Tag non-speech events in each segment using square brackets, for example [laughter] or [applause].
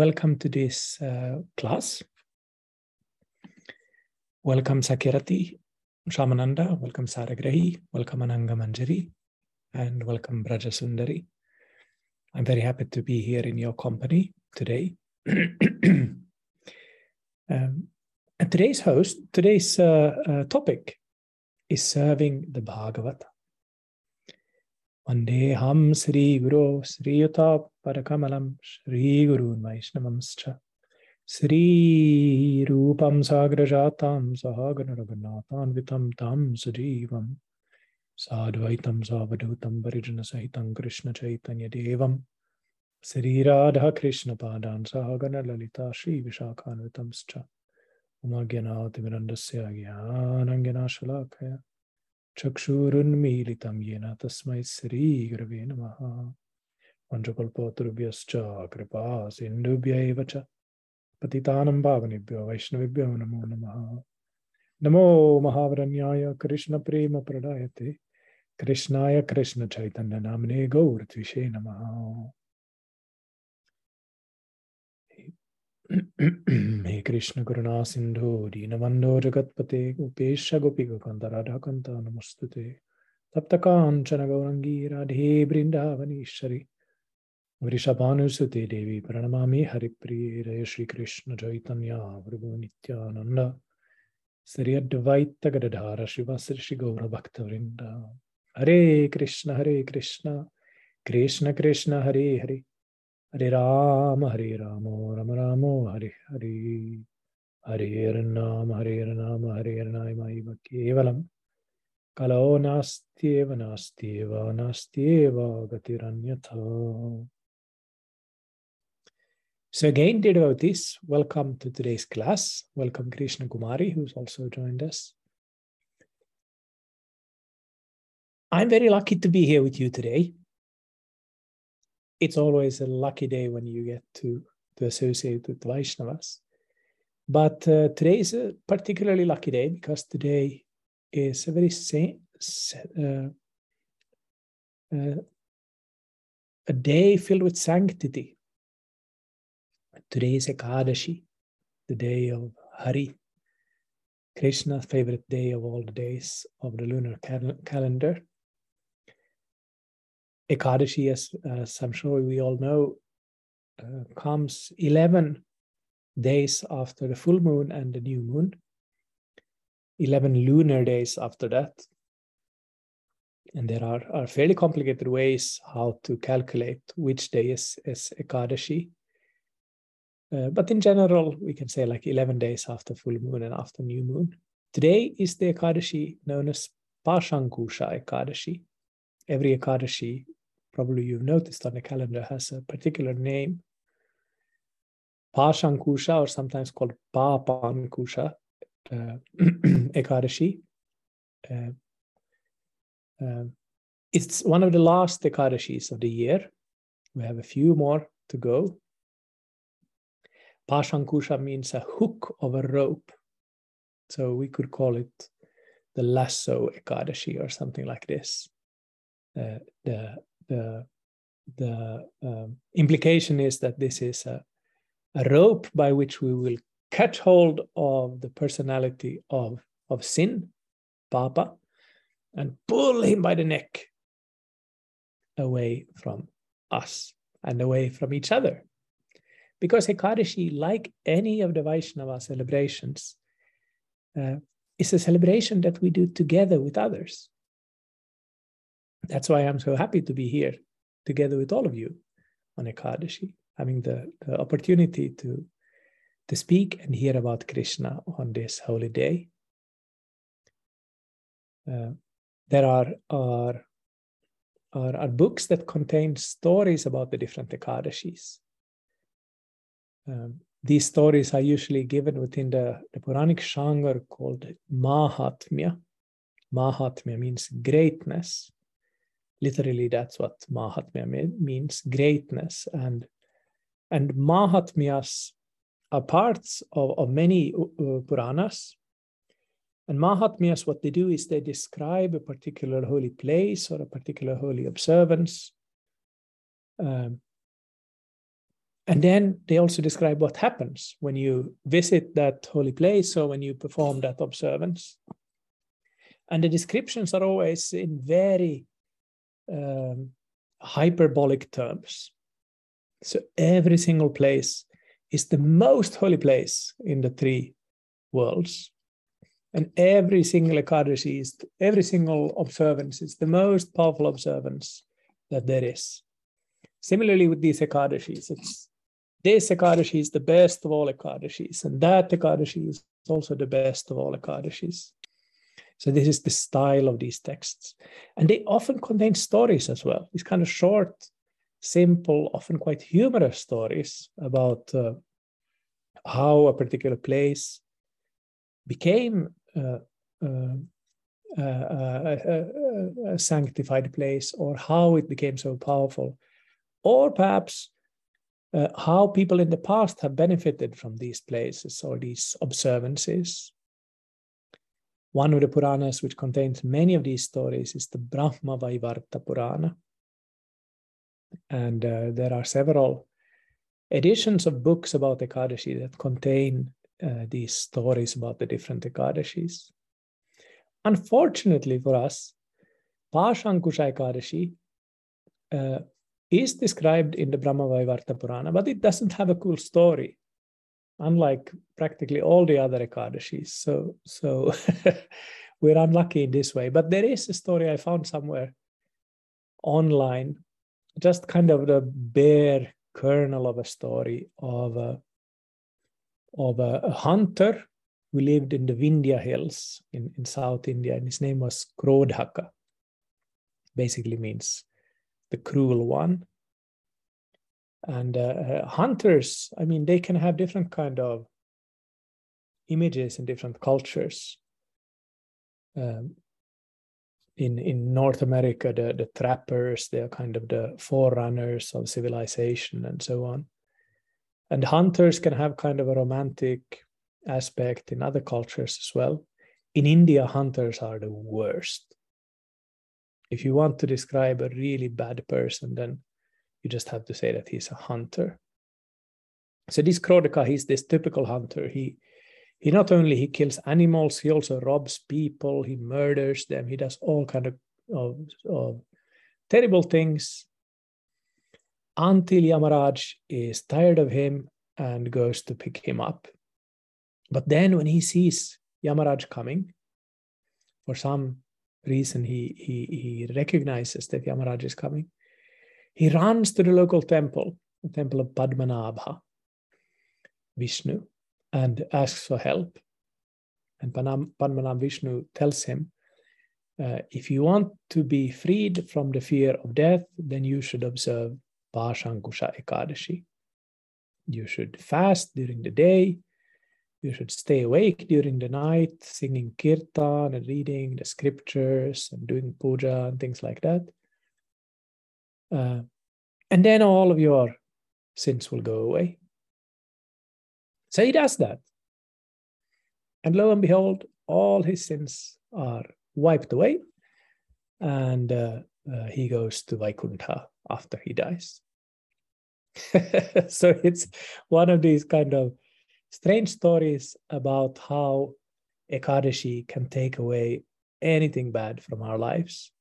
welcome to this uh, class. Welcome Sakirati, Shamananda, welcome Saragrahi, welcome Ananga Manjari, and welcome Braja Sundari. I'm very happy to be here in your company today. [clears throat] um, and today's host, today's uh, uh, topic is serving the Bhagavata. Vandeham Sri Guru Sri Yuta Parakamalam Sri Guru Vaishnavamscha Sri Rupam Sagrajatam Sahagana Raghunathan Vitam Tam Sajivam Sadvaitam Savadutam Parijana Sahitam Krishna Chaitanya Devam Sri Radha Krishna Padan Sahagana Lalita Sri Vishakhanvitamscha Umagyanati Mirandasya Shalakaya चक्षुरुन्मीलितं येन तस्मै श्रीगुरवे नमः। पञ्चकल्पतरुभ्यश्च, कृपा सिन्धुभ्य एव च। पतितानं पावनेभ्यो, वैष्णवेभ्यो नमो नमः। नमो महावरण्याय, कृष्णप्रेमप्रदायते। कृष्णाय कृष्णचैतन्यनाम्ने गौरद्विषे नमः। हे कृष्ण करुणा सिंधु दीनबंधो जगतपते गोपेश गोपी गोकंद राधा कंत नमस्तुते तप्त कांचन गौरंगी राधे वृंदावनीश्वरी वृषभानुसुते देवी प्रणमामि हरिप्रिय रे श्री कृष्ण चैतन्य प्रभु नित्यानंद श्री अद्वैत गदाधर शिव श्री गौर भक्त वृंद हरे कृष्ण हरे Krishna Krishna Krishna Hare Hare Hare Ram, Hare Ramo, Ram Ramo, Hare Hare. Hare Nam, Hare Nam, Hare Naima Kevalam. Kalo Nastyeva, Nastyeva, Nastyeva, Gatiranyatha. So again, dear devotees, welcome to today's class. Welcome Krishna Kumari, who's also joined us. I'm very lucky to be here with you today it's always a lucky day when you get to, to associate with Vaishnavas. But uh, today is a particularly lucky day because today is a very same, uh, uh, a day filled with sanctity. Today is Ekadashi, the day of Hari, Krishna's favorite day of all the days of the lunar cal- calendar. Ekadashi, as, as I'm sure we all know, uh, comes 11 days after the full moon and the new moon, 11 lunar days after that. And there are, are fairly complicated ways how to calculate which day is, is Ekadashi. Uh, but in general, we can say like 11 days after full moon and after new moon. Today is the Ekadashi known as Pashankusha Ekadashi. Every Ekadashi probably you've noticed on the calendar has a particular name. Pashankusha, or sometimes called Papankusha, uh, [clears throat] Ekadashi. Uh, uh, it's one of the last Ekadashis of the year. We have a few more to go. Pashankusha means a hook of a rope. So we could call it the lasso Ekadashi or something like this. Uh, the the the um, implication is that this is a, a rope by which we will catch hold of the personality of of sin, Papa, and pull him by the neck away from us and away from each other. Because Ekadashi, like any of the Vaishnava celebrations, uh, is a celebration that we do together with others that's why I'm so happy to be here together with all of you on Ekadashi, having the, the opportunity to, to speak and hear about Krishna on this holy day. Uh, there are, are, are, are, books that contain stories about the different Ekadashis. Um, these stories are usually given within the, the Puranic genre called Mahatmya. Mahatmya means greatness literally that's what mahatmya means greatness. And and mahatmyas are parts of, of many uh, puranas. And mahatmyas what they do is they describe a particular holy place or a particular holy observance. Um, and then they also describe what happens when you visit that holy place or when you perform that observance. And the descriptions are always in very um, hyperbolic terms. So every single place is the most holy place in the three worlds. And every single Ekadashi is, every single observance is the most powerful observance that there is. Similarly, with these Ekadashis, it's this Ekadashi is the best of all Ekadashis, and that Ekadashi is also the best of all Ekadashis. So this is the style of these texts. And they often contain stories as well, these kind of short, simple, often quite humorous stories about uh, how a particular place became uh, uh, uh, uh a, sanctified place or how it became so powerful, or perhaps uh, how people in the past have benefited from these places or these observances. One of the Puranas which contains many of these stories is the Brahma Vaivarta Purana. And uh, there are several editions of books about Ekadashi that contain uh, these stories about the different Ekadashis. Unfortunately for us, Pashankusha Ekadashi uh, is described in the Brahma Vaivarta Purana, but it doesn't have a cool story, unlike practically all the other Ekadashis. So, so [laughs] we're unlucky in this way. But there is a story I found somewhere online, just kind of the bare kernel of a story of a, of a, a hunter who lived in the Vindhya hills in, in South India, and his name was Krodhaka. Basically means the cruel one. And uh, uh, hunters, I mean, they can have different kind of images in different cultures. Um, in in North America, the the trappers, they are kind of the forerunners of civilization and so on. And hunters can have kind of a romantic aspect in other cultures as well. In India, hunters are the worst if you want to describe a really bad person, then you just have to say that he's a hunter. So this Krodhaka, he's this typical hunter. He he not only he kills animals, he also robs people, he murders them, he does all kind of, of, of terrible things until Yamaraj is tired of him and goes to pick him up. But then when he sees Yamaraj coming, for some reason he, he, he recognizes that Yamaraj is coming. He runs to the local temple, the temple of Padmanabha, Vishnu, and asks for help. And Padmanabha Vishnu tells him, uh, if you want to be freed from the fear of death, then you should observe Pashankusha Ekadashi. You should fast during the day you should stay awake during the night, singing kirtan and reading the scriptures and doing puja and things like that. Uh, and then all of your sins will go away. So he does that. And lo and behold, all his sins are wiped away. And uh, uh, he goes to Vaikuntha after he dies. [laughs] so it's one of these kind of strange stories about how Ekadashi can take away anything bad from our lives.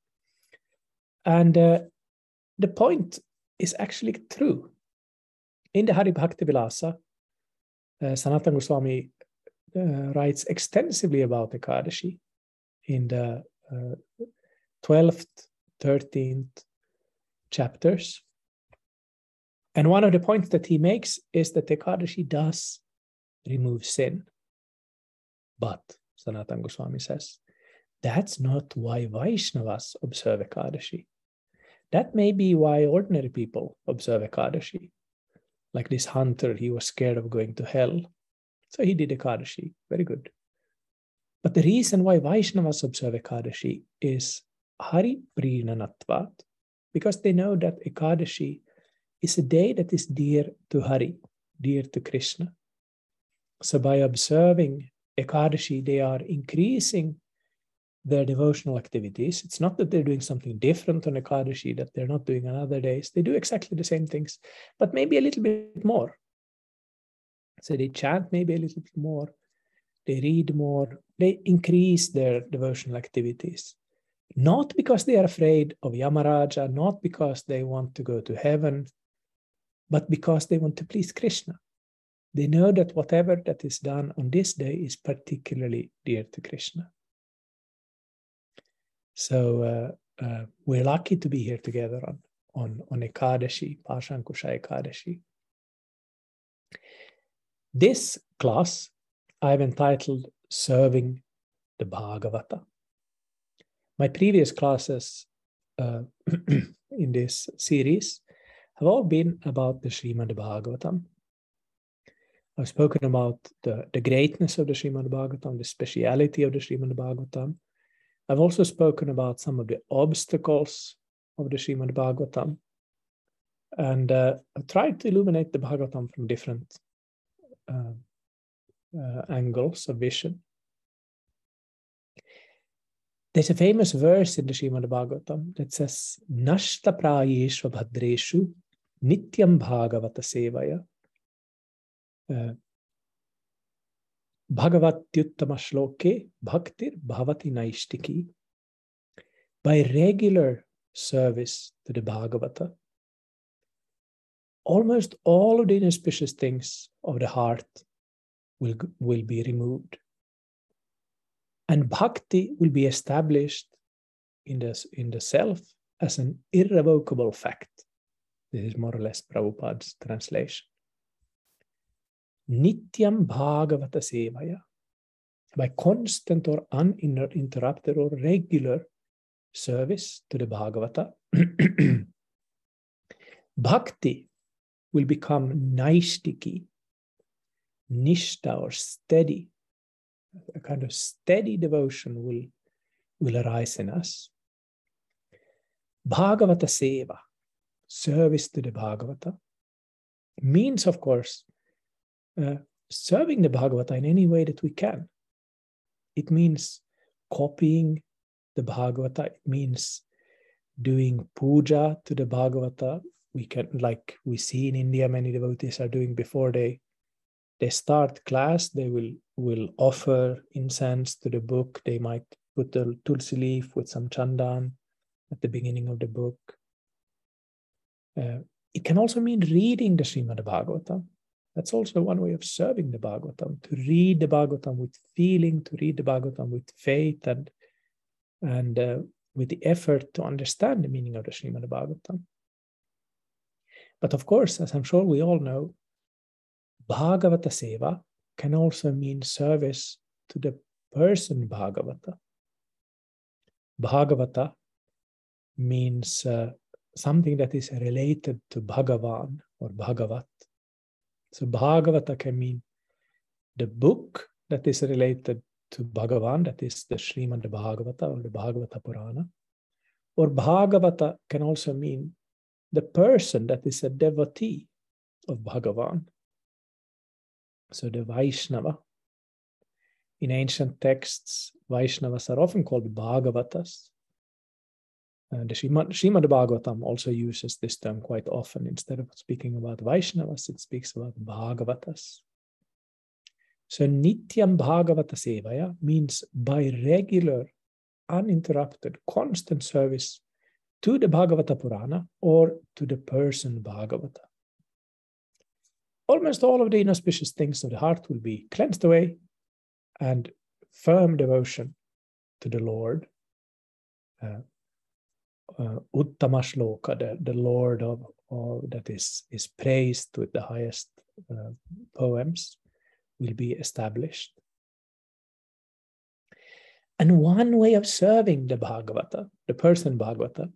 And uh, the point is actually true. In the Hari Bhakti Vilasa, uh, Sanatana Goswami uh, writes extensively about Ekadashi in the uh, 12th, 13th chapters. And one of the points that he makes is that Ekadashi does remove sin. But, Sanatan Goswami says, that's not why Vaishnavas observe Ekadashi. That may be why ordinary people observe Ekadashi. Like this hunter, he was scared of going to hell. So he did Ekadashi. Very good. But the reason why Vaishnavas observe Ekadashi is Hari Prinanatvat, because they know that Ekadashi is a day that is dear to Hari, dear to Krishna. So by observing Ekadashi, they are increasing their devotional activities. It's not that they're doing something different on Ekadashi that they're not doing on other days. They do exactly the same things, but maybe a little bit more. So they chant maybe a little bit more, they read more, they increase their devotional activities. Not because they are afraid of Yamaraja, not because they want to go to heaven, but because they want to please Krishna. They know that whatever that is done on this day is particularly dear to Krishna. So uh, uh, we're lucky to be here together on, on, on Ekadashi, Pashankusha Ekadashi. This class I've entitled Serving the Bhagavata. My previous classes uh, [clears throat] in this series have all been about the Srimad Bhagavatam. I've spoken about the, the greatness of the Srimad Bhagavatam, the speciality of the Srimad Bhagavatam. I've also spoken about some of the obstacles of the Srimad Bhagavatam. And uh, I've tried to illuminate the Bhagavatam from different uh, uh, angles of vision. There's a famous verse in the Srimad Bhagavatam that says, Nashta prayeshva bhadreshu nityam bhagavata sevaya Bhagavatyuttama Shloke Bhaktir Bhavati Naishtiki. By regular service to the Bhagavata, almost all of the inauspicious things of the heart will, will be removed. And bhakti will be established in the, in the self as an irrevocable fact. This is more or less Prabhupada's translation. Nityam Bhagavata Sevaya, by constant or uninterrupted or regular service to the Bhagavata, [clears throat] bhakti will become naishtiki, nishta or steady. A kind of steady devotion will, will arise in us. Bhagavata Seva, service to the Bhagavata, means, of course, uh, serving the Bhagavata in any way that we can. It means copying the Bhagavata, it means doing puja to the Bhagavata. We can, like we see in India, many devotees are doing before they they start class. They will will offer incense to the book. They might put the tulsi leaf with some chandan at the beginning of the book. Uh, it can also mean reading the Srimad Bhagavatam. That's also one way of serving the Bhagavatam, to read the Bhagavatam with feeling, to read the Bhagavatam with faith and, and uh, with the effort to understand the meaning of the Srimad Bhagavatam. But of course, as I'm sure we all know, Bhagavata Seva can also mean service to the person Bhagavata. Bhagavata means uh, something that is related to Bhagavan or Bhagavat. So Bhagavata can mean the book that is related to Bhagavan, that is the Srimad Bhagavata or the Bhagavata Purana. Or Bhagavata can also mean the person that is a devotee of Bhagavan. So the Vaishnava. In ancient texts, Vaishnavas are often called Bhagavatas. The Srimad, Srimad Bhagavatam also uses this term quite often. Instead of speaking about Vaishnavas, it speaks about Bhagavatas. So Nityam Bhagavata Sevaya means by regular, uninterrupted, constant service to the Bhagavata Purana or to the person Bhagavata. Almost all of the inauspicious things of the heart will be cleansed away and firm devotion to the Lord uh, uh, Uttama Shloka, the, the Lord of, of, that is, is praised with the highest uh, poems, will be established. And one way of serving the Bhagavata, the person Bhagavata,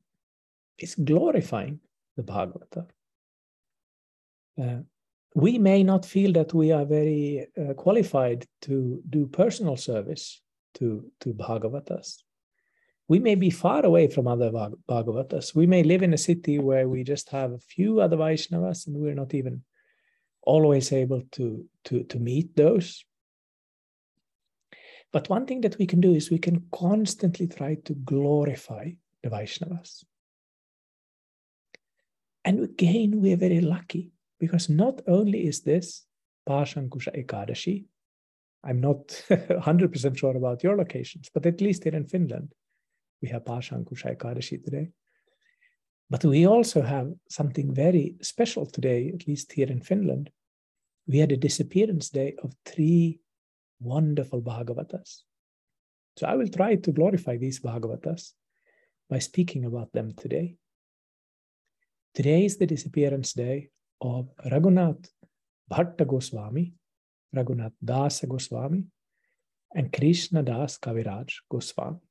is glorifying the Bhagavata. Uh, we may not feel that we are very uh, qualified to do personal service to, to Bhagavatas we may be far away from other Bhagavatas. We may live in a city where we just have a few other Vaishnavas and we're not even always able to, to, to meet those. But one thing that we can do is we can constantly try to glorify the Vaishnavas. And again, we are very lucky because not only is this Pashankusha Ekadashi, I'm not [laughs] 100% sure about your locations, but at least here in Finland, we have Pashankusha Ekadashi today. But we also have something very special today, at least here in Finland. We had a disappearance day of three wonderful Bhagavatas. So I will try to glorify these Bhagavatas by speaking about them today. Today is the disappearance day of Raghunath Bhatta Goswami, Raghunath Das Goswami, and Krishna Das Kaviraj Goswami.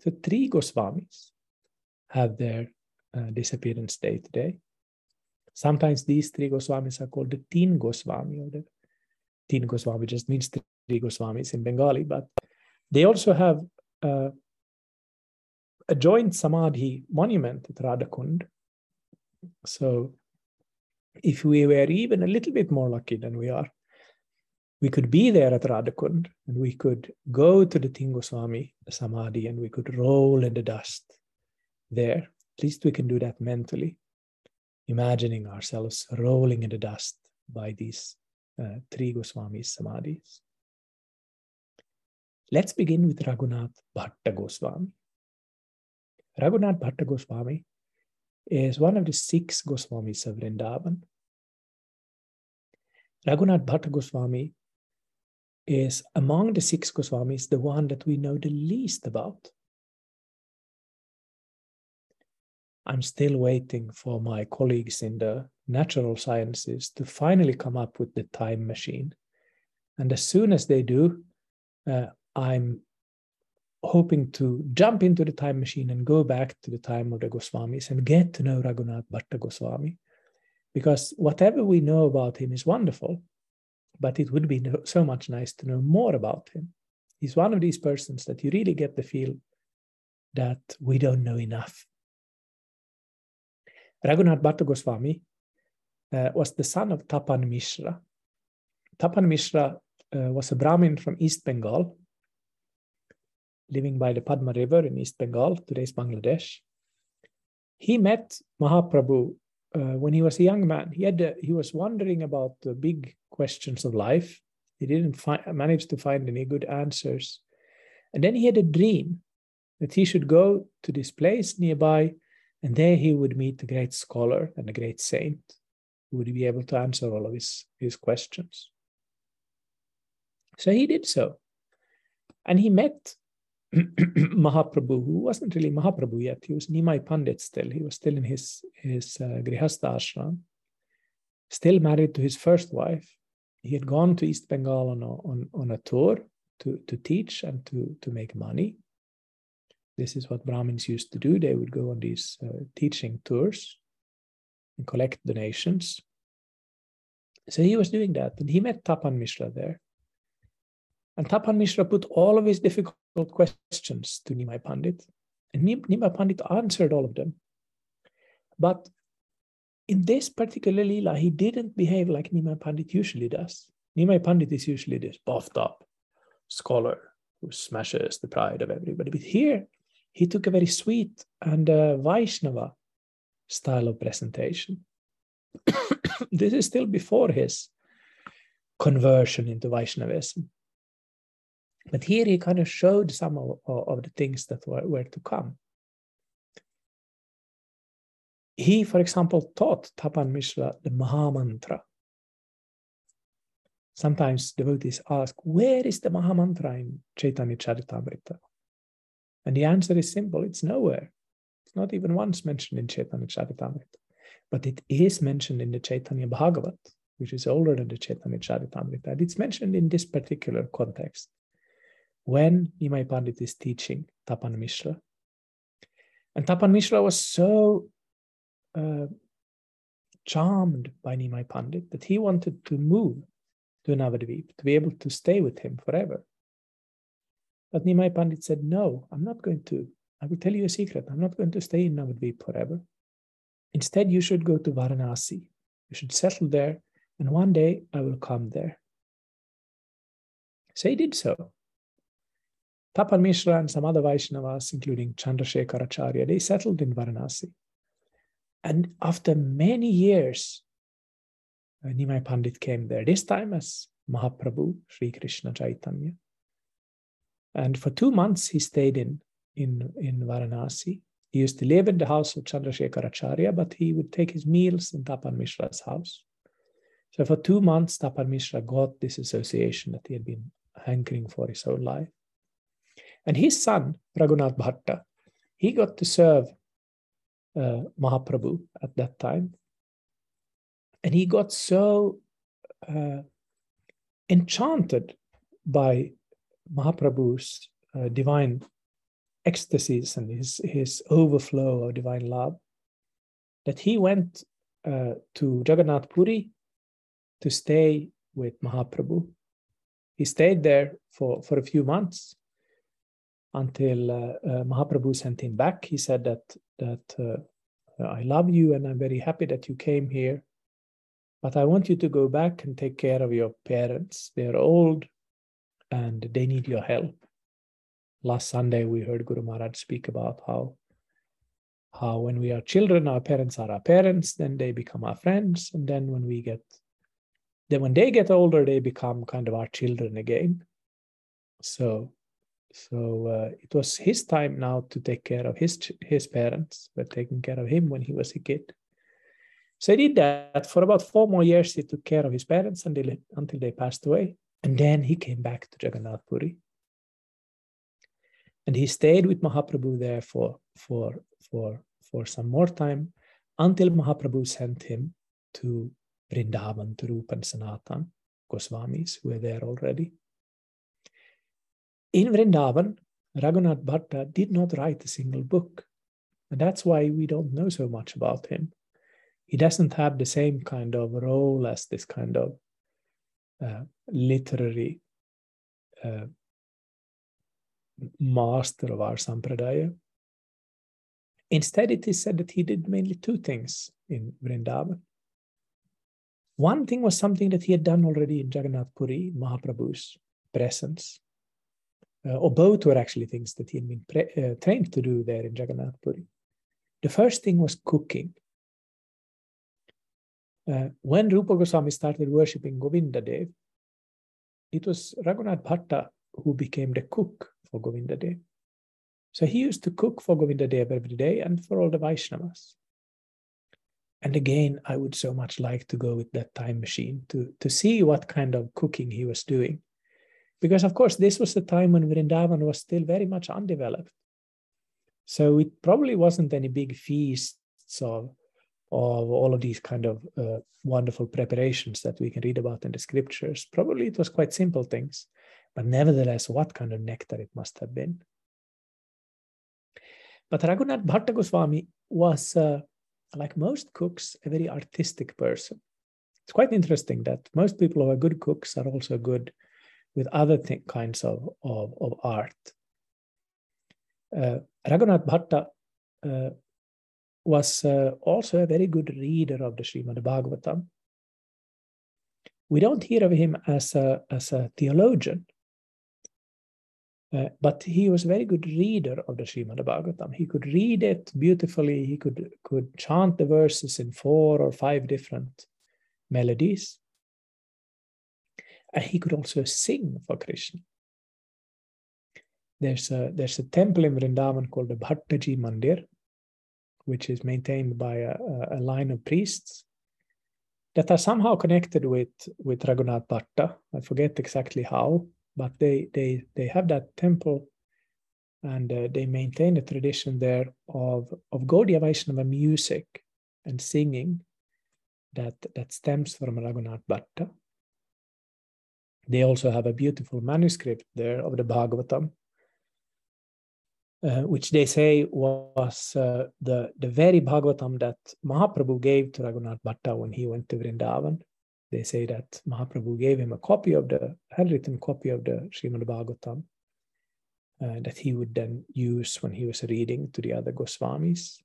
So three Goswamis have their uh, disappearance day today. Sometimes these three Goswamis are called the Teen Goswami, or the Teen Goswami just means three Goswamis in Bengali, but they also have uh, a joint Samadhi monument at Radhakund, so if we were even a little bit more lucky than we are, we could be there at Radhakund and we could go to the Tingoswami Samadhi and we could roll in the dust there. At least we can do that mentally, imagining ourselves rolling in the dust by these uh, three Goswami Samadhis. Let's begin with Raghunath Bhatta Goswami. Raghunath Bhatta Goswami is one of the six Goswamis of Vrindavan. Raghunath Bhatta Goswami is among the six Goswamis the one that we know the least about. I'm still waiting for my colleagues in the natural sciences to finally come up with the time machine. And as soon as they do, uh, I'm hoping to jump into the time machine and go back to the time of the Goswamis and get to know Raghunath Bhatta Goswami. Because whatever we know about him is wonderful, but it would be so much nice to know more about him. He's one of these persons that you really get the feel that we don't know enough. Raghunath Bhatta Goswami uh, was the son of Tapan Mishra. Tapan Mishra uh, was a Brahmin from East Bengal living by the Padma River in East Bengal, today's Bangladesh. He met Mahaprabhu uh, when he was a young man. He had uh, he was wondering about the big questions of life. He didn't manage to find any good answers, and then he had a dream that he should go to this place nearby, and there he would meet a great scholar and a great saint who would be able to answer all of his his questions. So he did so, and he met Mahaprabhu, who wasn't really Mahaprabhu yet, he was Nimai Pandit still. He was still in his, his uh, Grihastha ashram, still married to his first wife. He had gone to East Bengal on a, on, on a tour to, to teach and to, to make money. This is what Brahmins used to do. They would go on these uh, teaching tours and collect donations. So he was doing that, and he met Tapan Mishra there. And Tapan Mishra put all of his difficult questions to Nimai Pandit, and Nimai Pandit answered all of them. But in this particular Leela, he didn't behave like Nimai Pandit usually does. Nimai Pandit is usually this buffed up scholar who smashes the pride of everybody. But here, he took a very sweet and uh, Vaishnava style of presentation. [coughs] this is still before his conversion into Vaishnavism. But here he kind of showed some of, of the things that were, were to come. He, for example, taught Tapan Mishra the Mahamantra. Sometimes devotees ask, where is the Mahamantra in Chaitanya Charitamrita? And the answer is simple it's nowhere. It's not even once mentioned in Chaitanya Charitamrita. But it is mentioned in the Chaitanya Bhagavat, which is older than the Chaitanya Charitamrita. And it's mentioned in this particular context when Nimai Pandit is teaching Tapan Mishra. And Tapan Mishra was so uh, charmed by Nimai Pandit that he wanted to move to Navadvip, to be able to stay with him forever. But Nimai Pandit said, No, I'm not going to. I will tell you a secret. I'm not going to stay in Navadvip forever. Instead, you should go to Varanasi. You should settle there, and one day I will come there. So he did so. Tapan Mishra and some other Vaishnavas, including Chandrasekharacharya, they settled in Varanasi. And after many years, uh, Nimai Pandit came there, this time as Mahaprabhu, Sri Krishna Chaitanya. And for two months, he stayed in, in, in Varanasi. He used to live in the house of Chandrasekharacharya, but he would take his meals in Tapan Mishra's house. So for two months, Tapan Mishra got this association that he had been hankering for his whole life. And his son, Raghunath Bhatta, he got to serve uh, Mahaprabhu at that time. And he got so uh, enchanted by Mahaprabhu's uh, divine ecstasies and his, his overflow of divine love that he went uh, to Jagannath Puri to stay with Mahaprabhu. He stayed there for, for a few months until uh, uh, Mahaprabhu sent him back. He said that that uh, I love you and I'm very happy that you came here, but I want you to go back and take care of your parents. They're old and they need your help. Last Sunday we heard Guru Maharaj speak about how how when we are children, our parents are our parents, then they become our friends, and then when we get then when they get older, they become kind of our children again. So so uh, it was his time now to take care of his his parents were taking care of him when he was a kid. So he did that for about four more years he took care of his parents until, until they passed away. And then he came back to jagannath puri. And he stayed with mahaprabhu there for for for for some more time until mahaprabhu sent him to vrindavan to rupa and sanatan goswamis who were there already in Vrindavan, Raghunath Bhatta did not write a single book. And that's why we don't know so much about him. He doesn't have the same kind of role as this kind of uh, literary uh, master of our sampradaya. Instead, it is said that he did mainly two things in Vrindavan. One thing was something that he had done already in Jagannath Puri, Mahaprabhu's presence. Uh, or both were actually things that he had been pre- uh, trained to do there in Jagannath Puri. The first thing was cooking. Uh, when Rupa Goswami started worshipping Govinda Dev, it was Raghunath Bhatta who became the cook for Govinda Dev. So he used to cook for Govinda Dev every day and for all the Vaishnavas. And again, I would so much like to go with that time machine to, to see what kind of cooking he was doing because of course this was the time when Vrindavan was still very much undeveloped. So it probably wasn't any big feasts of, of all of these kind of uh, wonderful preparations that we can read about in the scriptures. Probably it was quite simple things, but nevertheless, what kind of nectar it must have been. But Raghunath Bhatta Goswami was, uh, like most cooks, a very artistic person. It's quite interesting that most people who are good cooks are also good with other th- kinds of, of, of art. Uh, Raghunath Bhatta uh, was uh, also a very good reader of the Srimad Bhagavatam. We don't hear of him as a, as a theologian, uh, but he was a very good reader of the Srimad Bhagavatam. He could read it beautifully. He could, could chant the verses in four or five different melodies. And he could also sing for Krishna. There's a, there's a temple in Vrindavan called the Bhattaji Mandir, which is maintained by a, a line of priests that are somehow connected with, with Raghunath Bhatta. I forget exactly how, but they, they, they have that temple and uh, they maintain a tradition there of, of Gaudiya Vaishnava music and singing that, that stems from Raghunath Bhatta. They also have a beautiful manuscript there of the Bhagavatam, uh, which they say was uh, the, the very Bhagavatam that Mahaprabhu gave to Raghunath Bhatta when he went to Vrindavan. They say that Mahaprabhu gave him a copy of the handwritten copy of the Srimad Bhagavatam uh, that he would then use when he was reading to the other Goswamis.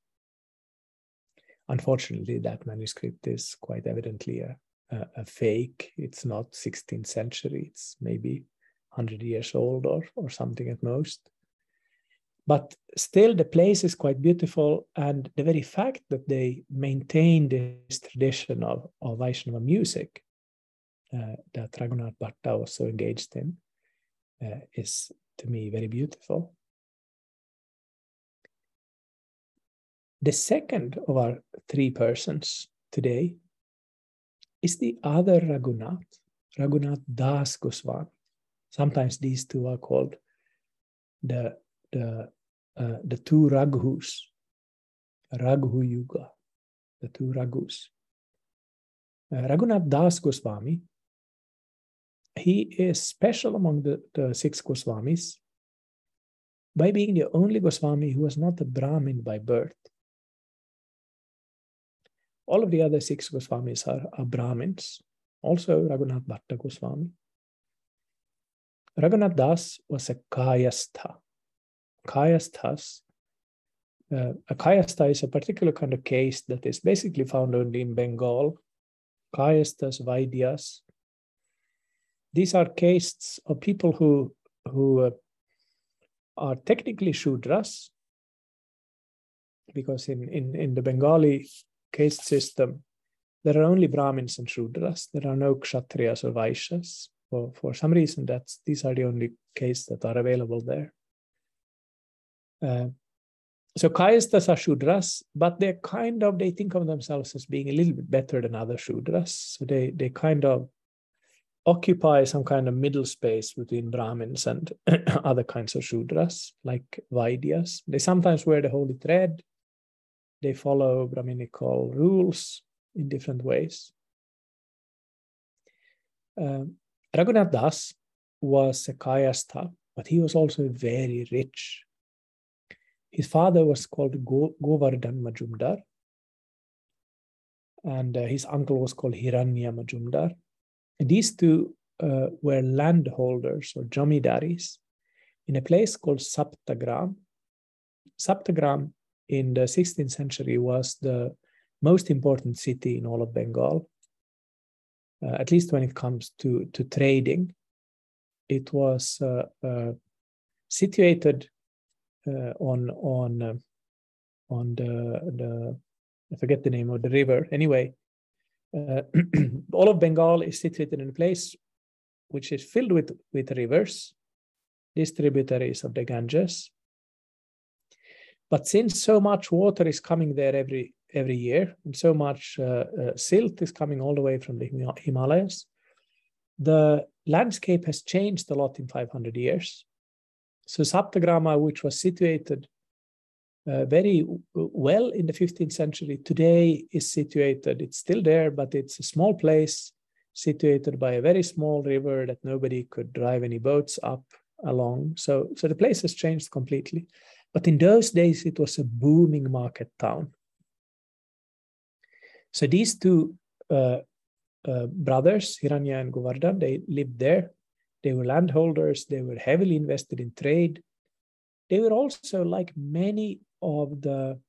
Unfortunately, that manuscript is quite evidently a a, a fake. It's not 16th century. It's maybe 100 years old or, or something at most. But still, the place is quite beautiful. And the very fact that they maintain this tradition of, of Vaishnava music uh, that Raghunath Bhatta was so engaged in uh, is, to me, very beautiful. The second of our three persons today is the other Raghunath, Raghunath Das Goswami. Sometimes these two are called the, the uh, the two Raghus, Raghu Yuga, the two Raghus. Uh, Raghunath Das Goswami, he is special among the, the six Goswamis by being the only Goswami who was not a Brahmin by birth. All of the other six Goswamis are, are Brahmins, also Raghunath Bhatta Goswami. Raghunath Das was a Kayastha. Kayasthas. Uh, a Kayastha is a particular kind of caste that is basically found only in Bengal. Kayasthas, Vaidyas. These are castes of people who, who uh, are technically Shudras, because in, in, in the Bengali caste system, there are only Brahmins and Shudras. There are no Kshatriyas or Vaishyas. For, for some reason, that's these are the only castes that are available there. Uh, so Kayasthas are Shudras, but they're kind of, they think of themselves as being a little bit better than other Shudras. So they, they kind of occupy some kind of middle space between Brahmins and [clears throat] other kinds of Shudras, like Vaidyas. They sometimes wear the holy thread. They follow Brahminical rules in different ways. Um, Raghunath Das was a Kayastha, but he was also very rich his father was called Go- Govardhan Majumdar, and uh, his uncle was called Hiranya Majumdar. And these two uh, were landholders or jamidaris in a place called Saptagram. Saptagram in the 16th century was the most important city in all of Bengal, uh, at least when it comes to, to trading. It was uh, uh, situated uh, on on uh, on the the I forget the name of the river. Anyway, uh, [clears throat] all of Bengal is situated in a place which is filled with with rivers, distributaries of the Ganges. But since so much water is coming there every every year, and so much uh, uh, silt is coming all the way from the Himalayas, the landscape has changed a lot in 500 years. So Saptagrama, which was situated uh, very well in the 15th century, today is situated, it's still there, but it's a small place situated by a very small river that nobody could drive any boats up along. So, so the place has changed completely. But in those days, it was a booming market town. So these two uh, uh, brothers, Hiranya and Govardhan, they lived there. They were landholders, they were heavily invested in trade. They were also, like many of the,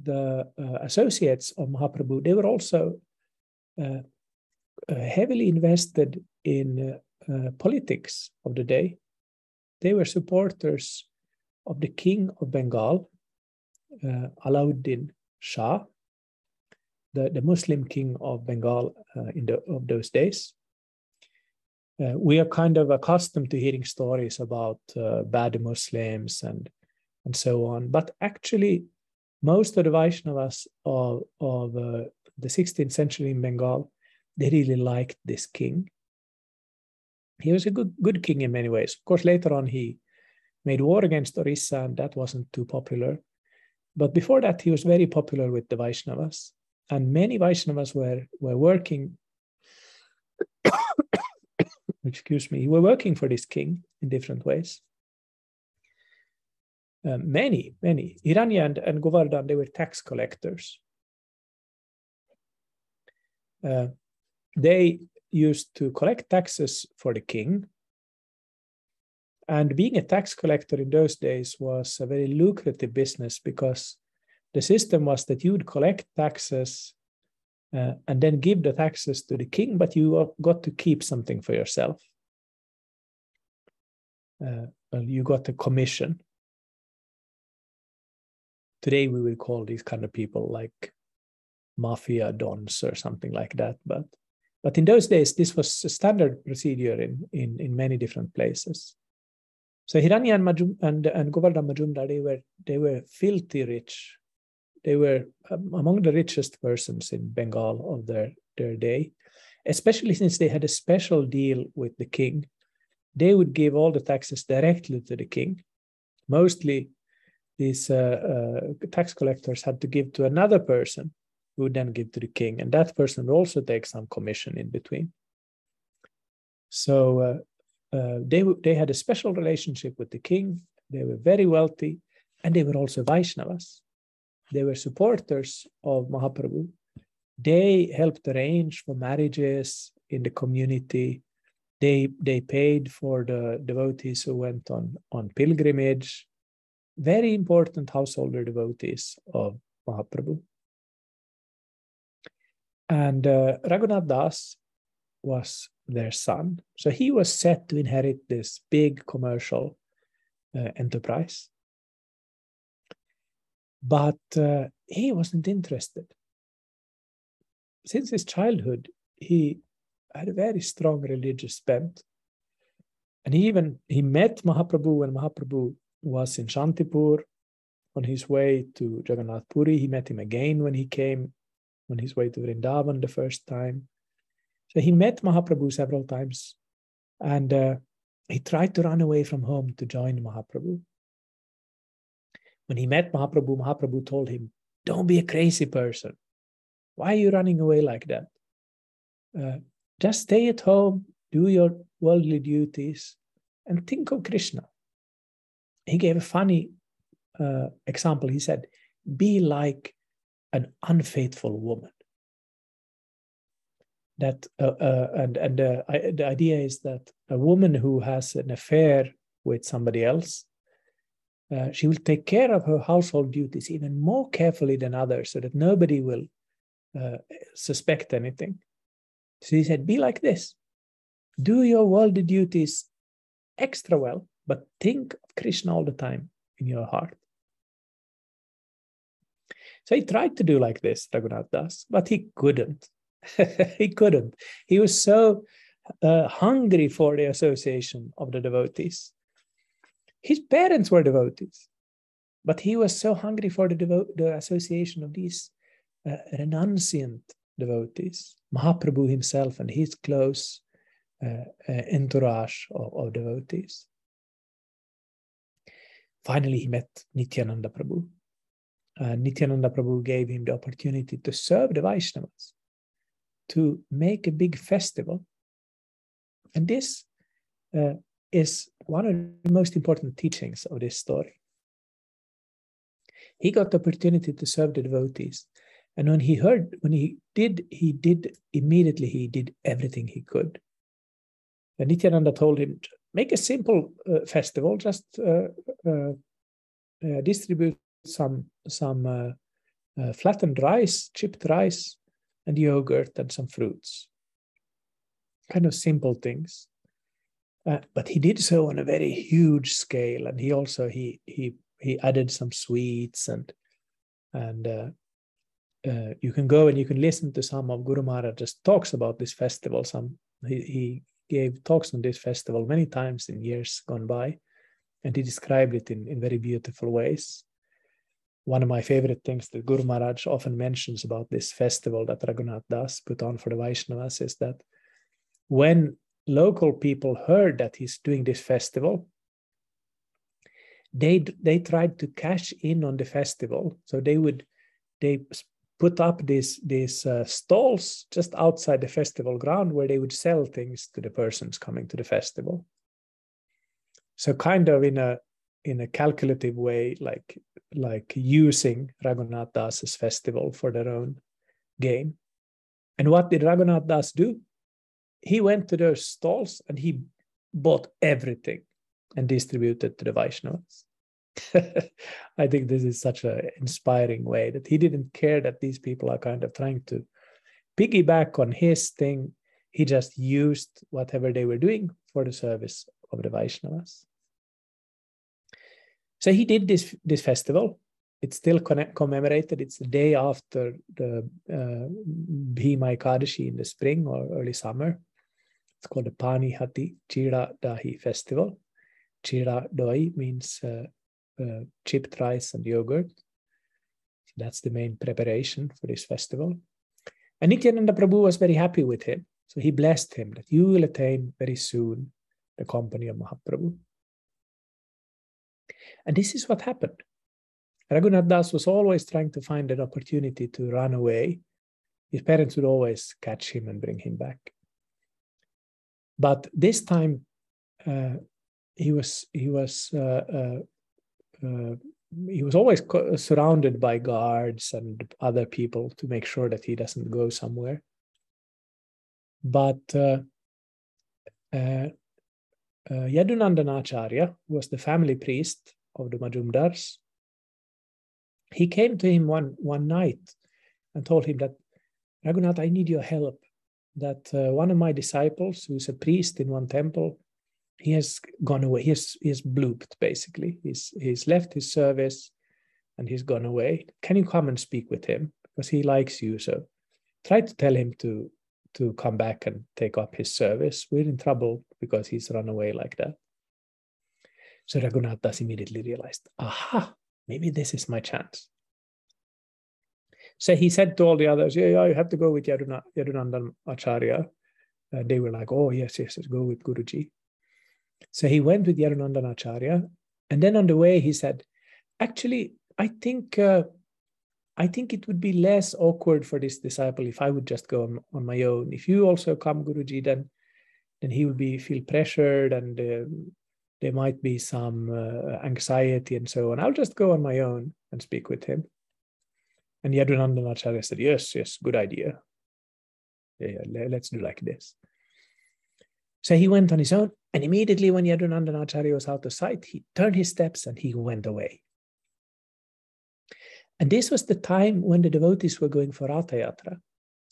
the uh, associates of Mahaprabhu, they were also uh, uh, heavily invested in uh, politics of the day. They were supporters of the king of Bengal, uh, Alauddin Shah, the, the Muslim king of Bengal in the, of those days uh, we are kind of accustomed to hearing stories about uh, bad Muslims and and so on. But actually, most of the Vaishnavas of, of uh, the 16th century in Bengal, they really liked this king. He was a good good king in many ways. Of course, later on he made war against Orissa, and that wasn't too popular. But before that, he was very popular with the Vaishnavas, and many Vaishnavas were were working [coughs] excuse me, were working for this king in different ways. Uh, many, many. Hiranya and, and Govardhan, they were tax collectors. Uh, they used to collect taxes for the king. And being a tax collector in those days was a very lucrative business because the system was that you would collect taxes uh, and then give the taxes to the king, but you got to keep something for yourself. uh, well, you got a commission. Today we would call these kind of people like mafia dons or something like that. But but in those days, this was a standard procedure in in, in many different places. So Hiranya and, Majum, and, and Govardhan Majumdar, they were they were filthy rich. They were um, among the richest persons in Bengal of their, their day, especially since they had a special deal with the king they would give all the taxes directly to the king. Mostly, these uh, uh, tax collectors had to give to another person who would then give to the king, and that person would also take some commission in between. So uh, uh they they had a special relationship with the king. They were very wealthy, and they were also Vaishnavas. They were supporters of Mahaprabhu. They helped arrange for marriages in the community they they paid for the devotees who went on on pilgrimage very important householder devotees of mahaprabhu and uh, raghunath das was their son so he was set to inherit this big commercial uh, enterprise but uh, he wasn't interested since his childhood he had a very strong religious bent. And he even he met Mahaprabhu when Mahaprabhu was in Shantipur on his way to Jagannath Puri. He met him again when he came on his way to Vrindavan the first time. So he met Mahaprabhu several times and uh, he tried to run away from home to join Mahaprabhu. When he met Mahaprabhu, Mahaprabhu told him, Don't be a crazy person. Why are you running away like that? Uh, just stay at home, do your worldly duties, and think of Krishna. He gave a funny uh, example. He said, Be like an unfaithful woman. That uh, uh, and and uh, I, the idea is that a woman who has an affair with somebody else, uh, she will take care of her household duties even more carefully than others, so that nobody will uh, suspect anything. So he said, Be like this. Do your worldly duties extra well, but think of Krishna all the time in your heart. So he tried to do like this, Raghunath Das, but he couldn't. [laughs] he couldn't. He was so uh, hungry for the association of the devotees. His parents were devotees, but he was so hungry for the, devo- the association of these uh, renunciant devotees. Mahaprabhu himself and his close uh, uh, entourage of, of, devotees. Finally, he met Nityananda Prabhu. Uh, Nityananda Prabhu gave him the opportunity to serve the Vaishnavas, to make a big festival. And this uh, is one of the most important teachings of this story. He got the opportunity to serve the devotees and when he heard, when he did, he did immediately, he did everything he could. And Nityananda told him, make a simple uh, festival, just uh, uh, uh distribute some, some uh, flattened rice, chipped rice, and yogurt and some fruits. Kind of simple things. but he did so on a very huge scale, and he also he he he added some sweets and and uh, you can go and you can listen to some of Guru Maharaj's talks about this festival. Some he, he gave talks on this festival many times in years gone by, and he described it in, in very beautiful ways. One of my favorite things that Guru Maharaj often mentions about this festival that Raghunath Das put on for the Vaishnavas is that when local people heard that he's doing this festival, they they tried to cash in on the festival. So they would they put up these these uh, stalls just outside the festival ground where they would sell things to the persons coming to the festival so kind of in a in a calculative way like like using raghunath das's festival for their own gain and what did raghunath das do he went to those stalls and he bought everything and distributed to the vaishnavas [laughs] I think this is such an inspiring way that he didn't care that these people are kind of trying to piggyback on his thing. He just used whatever they were doing for the service of the Vaishnavas. So he did this, this festival. It's still commemorated. It's the day after the uh, Bhima Ekadashi in the spring or early summer. It's called the Pani Hati Chira Dahi Festival. Chira Doi means uh, uh, chipped rice and yogurt. That's the main preparation for this festival. And Nityananda Prabhu was very happy with him. So he blessed him that you will attain very soon the company of Mahaprabhu. And this is what happened. Raghunath Das was always trying to find an opportunity to run away. His parents would always catch him and bring him back. But this time, uh, he was he was uh, uh, uh he was always surrounded by guards and other people to make sure that he doesn't go somewhere. But uh, Yadunandanacharya was the family priest of the Majumdars. He came to him one, one night and told him that, Raghunath, I need your help. That uh, one of my disciples, who's a priest in one temple, he has gone away. He has, he has blooped, basically. He's, he's left his service and he's gone away. Can you come and speak with him? Because he likes you. So try to tell him to, to come back and take up his service. We're in trouble because he's run away like that. So Raghunath Das immediately realized, aha, maybe this is my chance. So he said to all the others, yeah, yeah, you have to go with Yaduna, Yadunandan Acharya. Uh, they were like, oh, yes, yes, yes, go with Guruji. So he went with Yadunandan Acharya. And then on the way, he said, actually, I think uh, I think it would be less awkward for this disciple if I would just go on, on my own. If you also come, Guruji, then then he will be feel pressured and um, there might be some uh, anxiety and so on. I'll just go on my own and speak with him. And Yadunandan Acharya said, Yes, yes, good idea. Yeah, yeah, let's do like this. So he went on his own, and immediately when Yadunandan Acharya was out of sight, he turned his steps and he went away. And this was the time when the devotees were going for Ratha Yatra.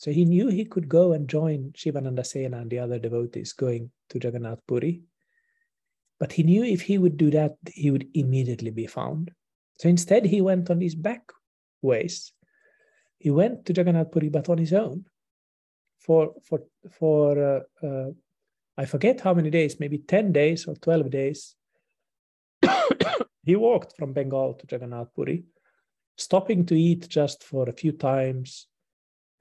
So he knew he could go and join Shivananda Sena and the other devotees going to Jagannath Puri. But he knew if he would do that, he would immediately be found. So instead, he went on these back ways. He went to Jagannath Puri, but on his own for, for, for uh, uh, I forget how many days, maybe 10 days or 12 days. [coughs] he walked from Bengal to Jagannath Puri stopping to eat just for a few times,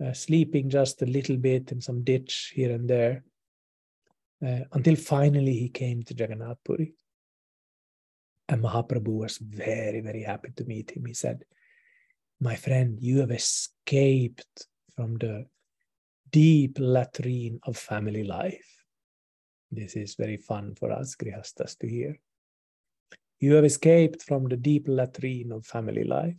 uh, sleeping just a little bit in some ditch here and there, uh, until finally he came to Jagannath Puri. And Mahaprabhu was very, very happy to meet him. He said, My friend, you have escaped from the deep latrine of family life. This is very fun for us Grihastas to hear. You have escaped from the deep latrine of family life.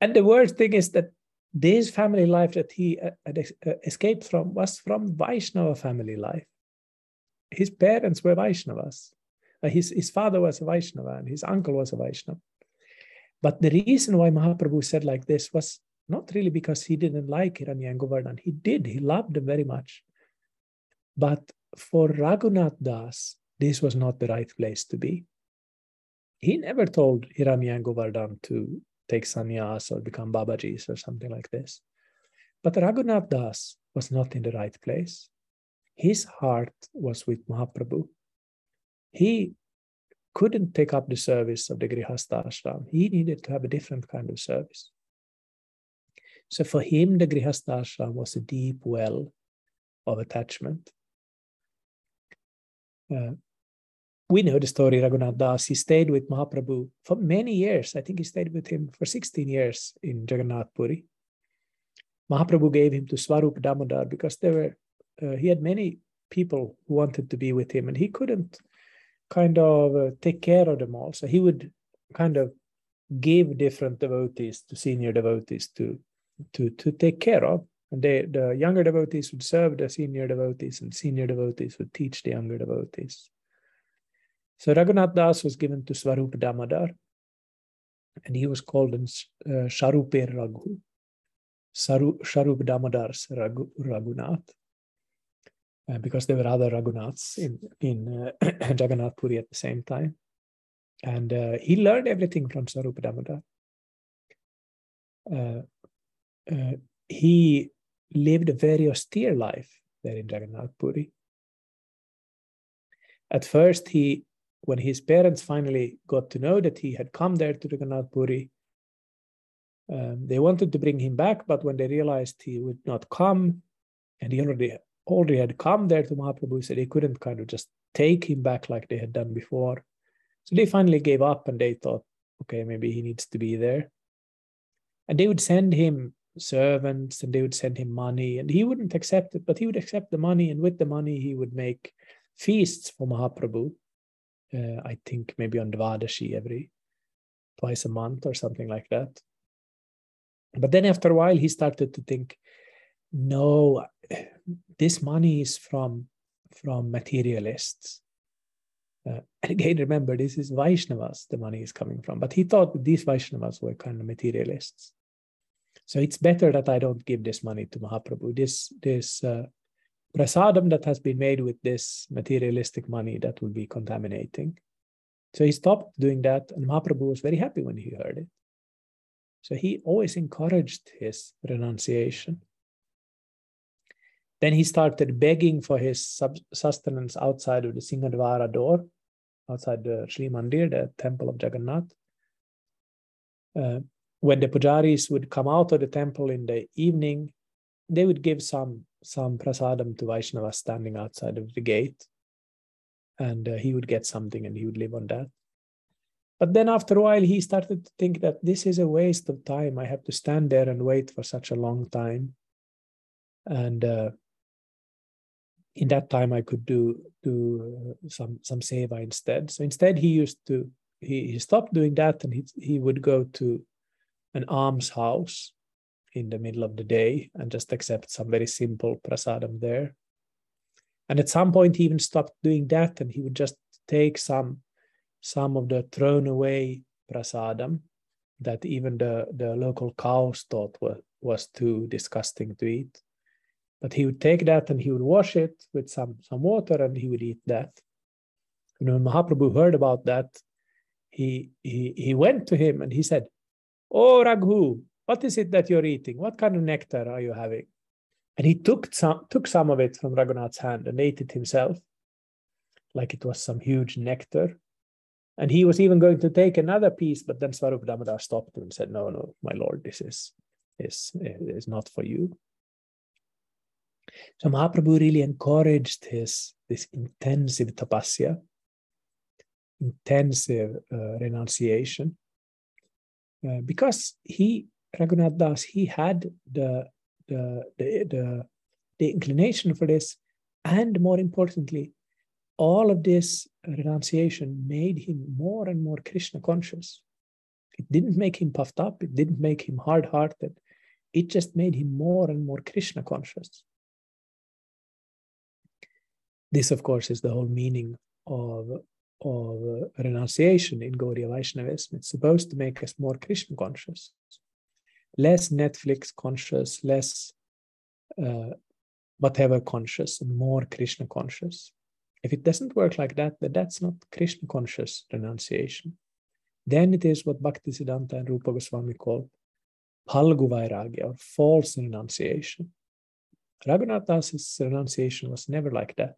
And the worst thing is that this family life that he uh, had uh, escaped from was from Vaishnava family life. His parents were Vaishnavas. Uh, his, his father was a Vaishnava and his uncle was a Vaishnava. But the reason why Mahaprabhu said like this was not really because he didn't like Hiranya. He did, he loved them very much. But for Raghunath Das, this was not the right place to be. He never told Hiranya to take sannyas or become Babajis or something like this. But Raghunath Das was not in the right place. His heart was with Mahaprabhu. He couldn't take up the service of the Grihastha ashram. He needed to have a different kind of service. So for him, the Grihastha ashram was a deep well of attachment. Uh, we know the story, Raghunath Das. He stayed with Mahaprabhu for many years. I think he stayed with him for 16 years in Jagannath Puri. Mahaprabhu gave him to Swarup Damodar because there were uh, he had many people who wanted to be with him, and he couldn't kind of uh, take care of them all. So he would kind of give different devotees to senior devotees to to to take care of. And they, the younger devotees would serve the senior devotees, and senior devotees would teach the younger devotees. So Raghunath Das was given to Swarup Damodar, and he was called in uh, Sharupe Raghu, Sharup Damodar's Raghu, Raghunath, uh, because there were other Raghunaths in, in uh, [clears throat] Jagannath Puri at the same time. and uh, he learned everything from Swarupa Damodar. Uh, uh, he lived a very austere life there in Jagannath Puri. At first, he, when his parents finally got to know that he had come there to Jagannath Puri, um, they wanted to bring him back, but when they realized he would not come, and he already already had come there to Mahaprabhu, so they couldn't kind of just take him back like they had done before. So they finally gave up, and they thought, okay, maybe he needs to be there. And they would send him servants, and they would send him money, and he wouldn't accept it, but he would accept the money, and with the money he would make feasts for Mahaprabhu. Uh, I think maybe on Dvadashi every twice a month or something like that. But then after a while, he started to think, no, this money is from from materialists. Uh, [laughs] and again, remember, this is Vaishnavas the money is coming from. But he thought that these Vaishnavas were kind of materialists. So it's better that I don't give this money to Mahaprabhu. This this uh, prasadam that has been made with this materialistic money that will be contaminating. So he stopped doing that, and Mahaprabhu was very happy when he heard it. So he always encouraged his renunciation. Then he started begging for his sustenance outside of the Singhadwara door, outside the Sri Mandir, the temple of Jagannath. Uh, when the pujaris would come out of the temple in the evening, they would give some some prasadam to Vaishnava standing outside of the gate, and uh, he would get something and he would live on that. But then after a while, he started to think that this is a waste of time. I have to stand there and wait for such a long time. And uh, in that time, I could do do uh, some some seva instead. So instead, he used to he, he stopped doing that, and he he would go to an almshouse in the middle of the day and just accept some very simple prasadam there. And at some point, he even stopped doing that, and he would just take some some of the thrown away prasadam that even the, the local cows thought was, was too disgusting to eat. But he would take that and he would wash it with some, some water and he would eat that. And when Mahaprabhu heard about that, he, he, he went to him and he said, Oh, Raghu, what is it that you're eating? What kind of nectar are you having? And he took some, took some of it from Raghunath's hand and ate it himself, like it was some huge nectar. And he was even going to take another piece, but then Swarup Damodar stopped him and said, No, no, my lord, this is, is, is not for you. So Mahaprabhu really encouraged his this intensive tapasya, intensive uh, renunciation, uh, because he Raghunath Das he had the, the the the the inclination for this, and more importantly, all of this renunciation made him more and more Krishna conscious. It didn't make him puffed up, it didn't make him hard hearted. It just made him more and more Krishna conscious. This, of course, is the whole meaning of, of renunciation in Gaudiya Vaishnavism. It's supposed to make us more Krishna conscious, less Netflix conscious, less uh, whatever conscious, and more Krishna conscious. If it doesn't work like that, then that's not Krishna conscious renunciation. Then it is what Bhaktisiddhanta and Rupa Goswami call Phalgu Vairagya or false renunciation. Raghunath Das's renunciation was never like that.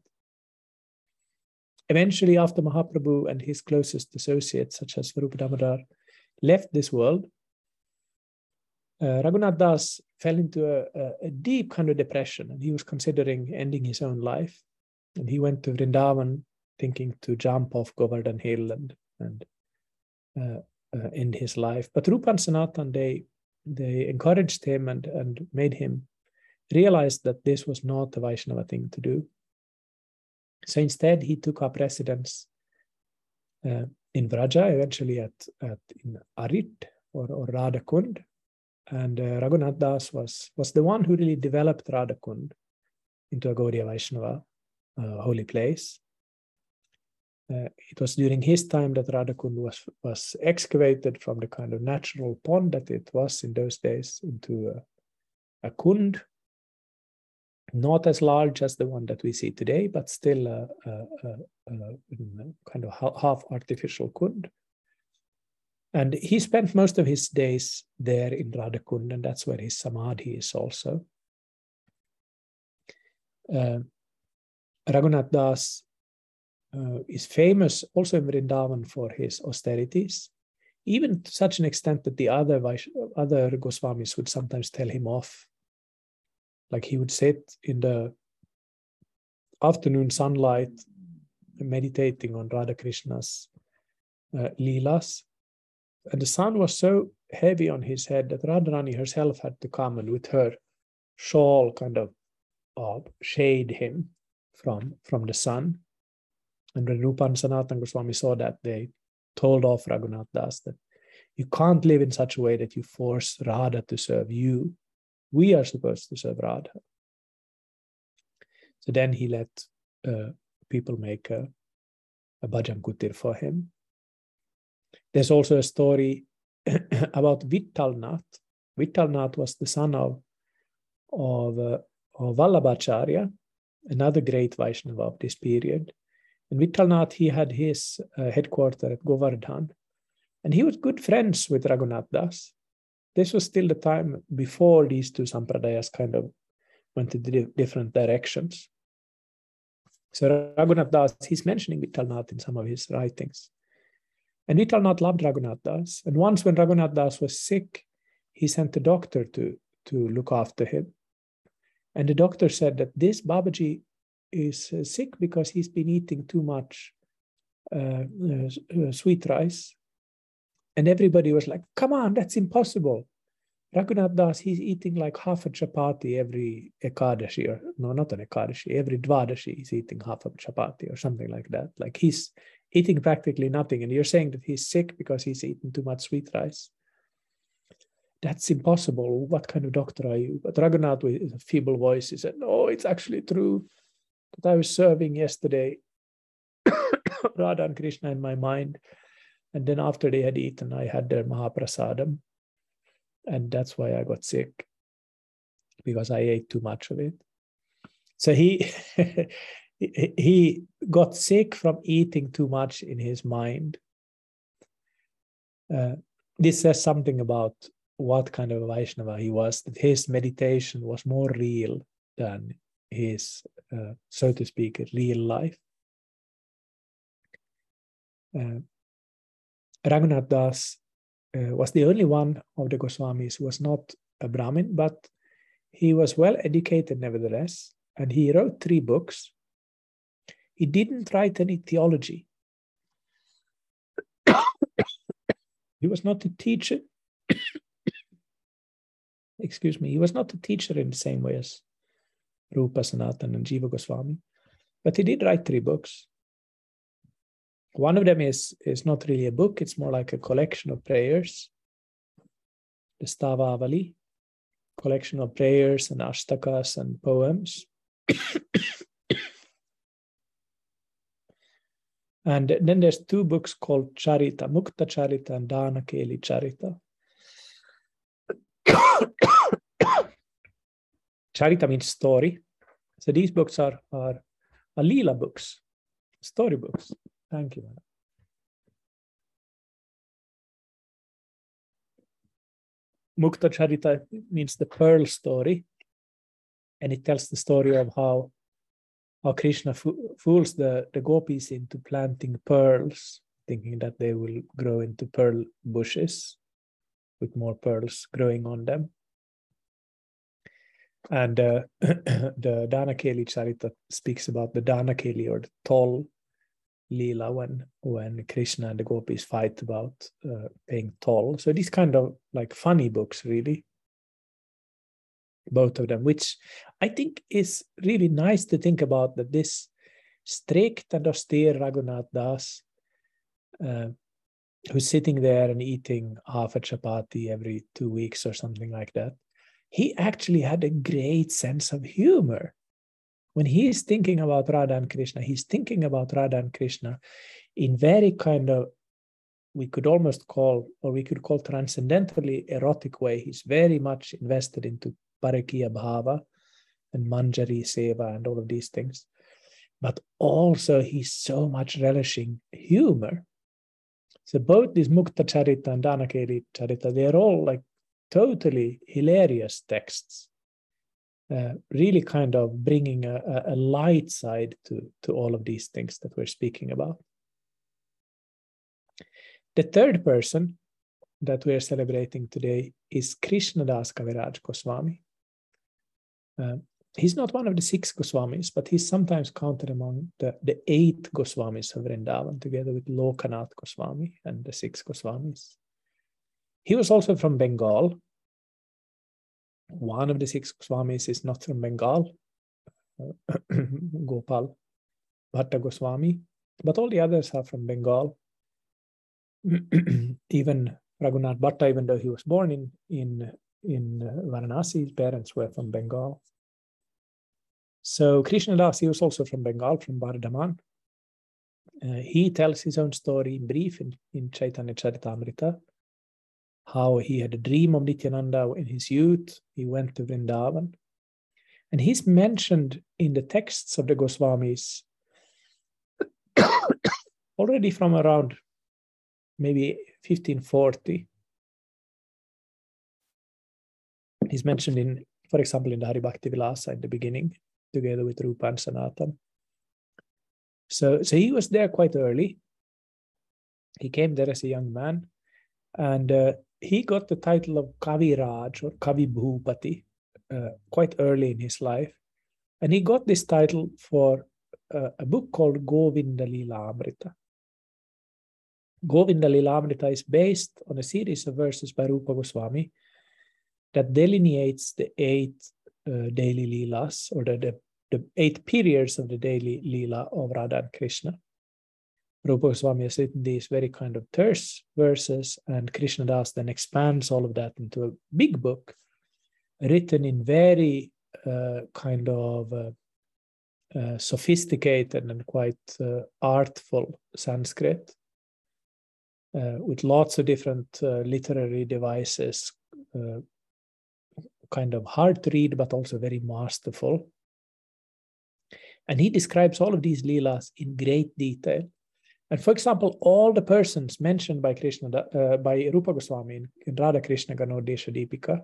Eventually, after Mahaprabhu and his closest associates, such as Rupa Damodar, left this world, uh, Raghunath Das fell into a, a, deep kind of depression and he was considering ending his own life. And he went to Vrindavan thinking to jump off Govardhan Hill and, and uh, uh, end his life. But Rupa and Sanatan, they, they encouraged him and, and made him realize that this was not a Vaishnava thing to do. So instead, he took up residence uh, in Vraja, eventually at, at in Arit or, or Radhakund. And uh, Raghunath Das was, was the one who really developed Radhakund into a Gaudiya Vaishnava uh, holy place. Uh, it was during his time that Radhakund was, was excavated from the kind of natural pond that it was in those days into a, a kund, not as large as the one that we see today, but still a, a, a kind of half artificial kund And he spent most of his days there in Radhakund, and that's where his samadhi is also. Uh, Raghunath Das uh, is famous also in Vrindavan for his austerities, even to such an extent that the other other Goswamis would sometimes tell him off. Like he would sit in the afternoon sunlight, meditating on Radha Krishna's uh, leelas, and the sun was so heavy on his head that Radharani herself had to come and with her shawl kind of uh, shade him from from the sun. And when Rupa and Sanatan Goswami saw that, they told off Raghunath Das that you can't live in such a way that you force Radha to serve you. We are supposed to serve Radha. So then he let uh, people make a, a bhajan kutir for him. There's also a story [clears throat] about Vittalnath. Vittalnath was the son of, of, uh, of Vallabhacharya, another great Vaishnava of this period. And Vittalnath, he had his uh, headquarters at Govardhan. And he was good friends with Raghunath Das. This was still the time before these two sampradayas kind of went in different directions. So Raghunath Das, he's mentioning Vittalnath in some of his writings. And Vittalnath loved Raghunath Das. And once when Raghunath Das was sick, he sent a doctor to, to look after him. And the doctor said that this Babaji is uh, sick because he's been eating too much uh, uh, sweet rice. And everybody was like, come on, that's impossible. Raghunath Das, he's eating like half a chapati every Ekadashi, or no, not an Ekadashi, every Dvadashi, he's eating half a chapati or something like that. Like he's eating practically nothing. And you're saying that he's sick because he's eaten too much sweet rice. That's impossible. What kind of doctor are you? But Raghunath, with a feeble voice, he said, No, it's actually true that I was serving yesterday [coughs] Radha and Krishna in my mind. And then after they had eaten, I had their Mahaprasadam. And that's why I got sick, because I ate too much of it. So he [laughs] he got sick from eating too much in his mind. Uh, this says something about what kind of Vaishnava he was, that his meditation was more real than his, uh, so to speak, real life. Uh, Raghunath Das uh, was the only one of the Goswamis who was not a Brahmin, but he was well educated nevertheless, and he wrote three books. He didn't write any theology. [coughs] he was not a teacher. [coughs] Excuse me, he was not a teacher in the same way as Rupa Sanatan and Jiva Goswami, but he did write three books. One of them is, is not really a book, it's more like a collection of prayers. The Stavavali, collection of prayers and ashtakas and poems. [coughs] and then there's two books called Charita, Mukta Charita and Dana Keli Charita. [coughs] Charita means story. So these books are, are, Leela books, story books. Thank you. Mukta Charita means the pearl story, and it tells the story of how how Krishna fools the, the gopis into planting pearls, thinking that they will grow into pearl bushes with more pearls growing on them. And uh, [clears throat] the Danakeli Charita speaks about the Danakeli or the toll Leela when when Krishna and the gopis fight about uh, paying toll. So these kind of like funny books, really, both of them, which I think is really nice to think about that this strict and austere Raghunath Das, uh, who's sitting there and eating half a chapati every two weeks or something like that, he actually had a great sense of humor when he is thinking about Radha and Krishna, he's thinking about Radha and Krishna in very kind of we could almost call, or we could call transcendentally erotic way. He's very much invested into Parakiya Bhava and Manjari Seva and all of these things. But also he's so much relishing humor. So both this Mukta Charita and Danakeli Charita, they're all like totally hilarious texts, uh, really kind of bringing a, a light side to, to all of these things that we're speaking about. The third person that we are celebrating today is Krishnadas Kaviraj Goswami. Uh, he's not one of the six Goswamis, but he's sometimes counted among the, the eight Goswamis of Vrindavan, together with Lokanath Goswami and the six Goswamis. He was also from Bengal. One of the six Goswamis is not from Bengal, [clears throat] Gopal Bhatta Goswami, but all the others are from Bengal. [clears throat] even Raghunath Bhatta, even though he was born in, in, in Varanasi, his parents were from Bengal. So Krishna Das, he was also from Bengal, from Bardhaman. Uh, he tells his own story in brief in, in Chaitanya Charitamrita, how he had a dream of Nityananda in his youth. He went to Vrindavan. And he's mentioned in the texts of the Goswamis [coughs] already from around maybe 1540. He's mentioned in, for example, in the Haribhakti Vilasa in the beginning, together with Rupa and Sanatan. So, so he was there quite early. He came there as a young man, and uh, he got the title of Kavi Raj or Kavi Bhupati uh, quite early in his life. And he got this title for uh, a book called Govinda Lila Amrita. Govinda Lilamrita is based on a series of verses by Rupa Goswami that delineates the eight uh, daily Leelas or the, the, the, eight periods of the daily Leela of Radha and Krishna. Rupa Goswami has written these very kind of terse verses, and Krishna Das then expands all of that into a big book written in very uh, kind of uh, uh, sophisticated and quite uh, artful Sanskrit uh, with lots of different uh, literary devices, uh, kind of hard to read, but also very masterful. And he describes all of these leelas in great detail. And for example, all the persons mentioned by Krishna, uh, by Rupa Goswami in, in Radha Krishna Ganodesha Deepika,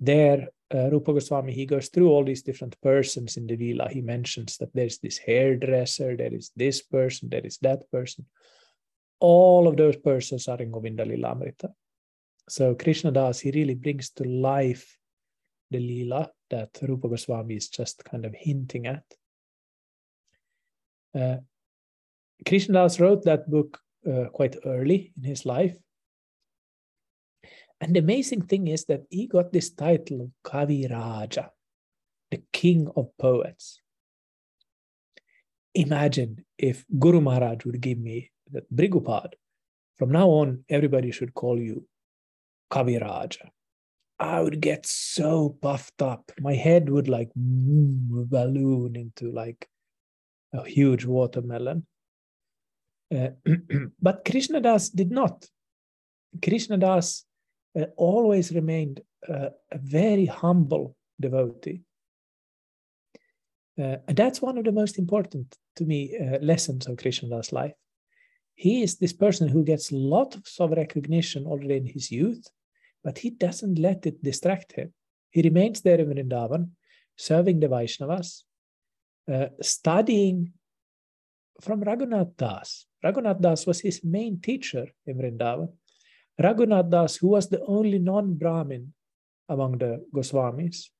there, uh, Rupa Goswami, he goes through all these different persons in the Leela. He mentions that there's this hairdresser, there is this person, there is that person all of those persons are in Govinda Lilamrita. So Krishna Das, he really brings to life the Lila that Rupa Goswami is just kind of hinting at. Uh, Krishna Das wrote that book uh, quite early in his life. And the amazing thing is that he got this title of Kavi Raja, the king of poets. Imagine if Guru Maharaj would give me that Brigupad, from now on, everybody should call you Kaviraja. I would get so puffed up. My head would like balloon into like a huge watermelon. Uh, [clears throat] but Krishnadas did not. Krishnadas uh, always remained uh, a very humble devotee. Uh, and that's one of the most important to me uh, lessons of Krishnadas' life he is this person who gets lots of recognition already in his youth, but he doesn't let it distract him. He remains there in Vrindavan, serving the Vaishnavas, uh, studying from Raghunath Das. Raghunath Das was his main teacher in Vrindavan. Raghunath Das, who was the only non-Brahmin among the Goswamis.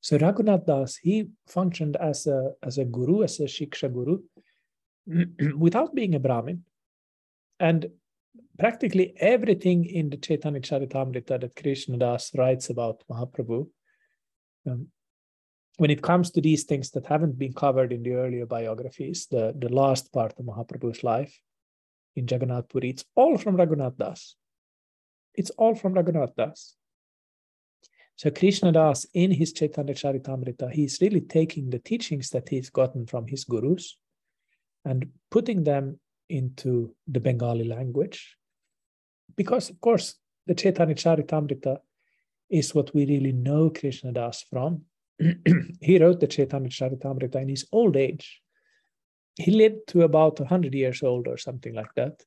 So Raghunath Das, he functioned as a, as a guru, as a Shiksha guru, [clears throat] without being a Brahmin. And practically everything in the Chaitanya Charitamrita that Krishna Das writes about Mahaprabhu, um, when it comes to these things that haven't been covered in the earlier biographies, the, the last part of Mahaprabhu's life in Jagannath Puri, it's all from Raghunath Das. It's all from Raghunath Das. So Krishna Das, in his Chaitanya Charitamrita, he's really taking the teachings that he's gotten from his gurus and putting them into the Bengali language. Because, of course, the Chaitanya Charitamrita is what we really know Krishna Das from. [clears throat] he wrote the Chaitanya Charitamrita in his old age. He lived to about 100 years old or something like that.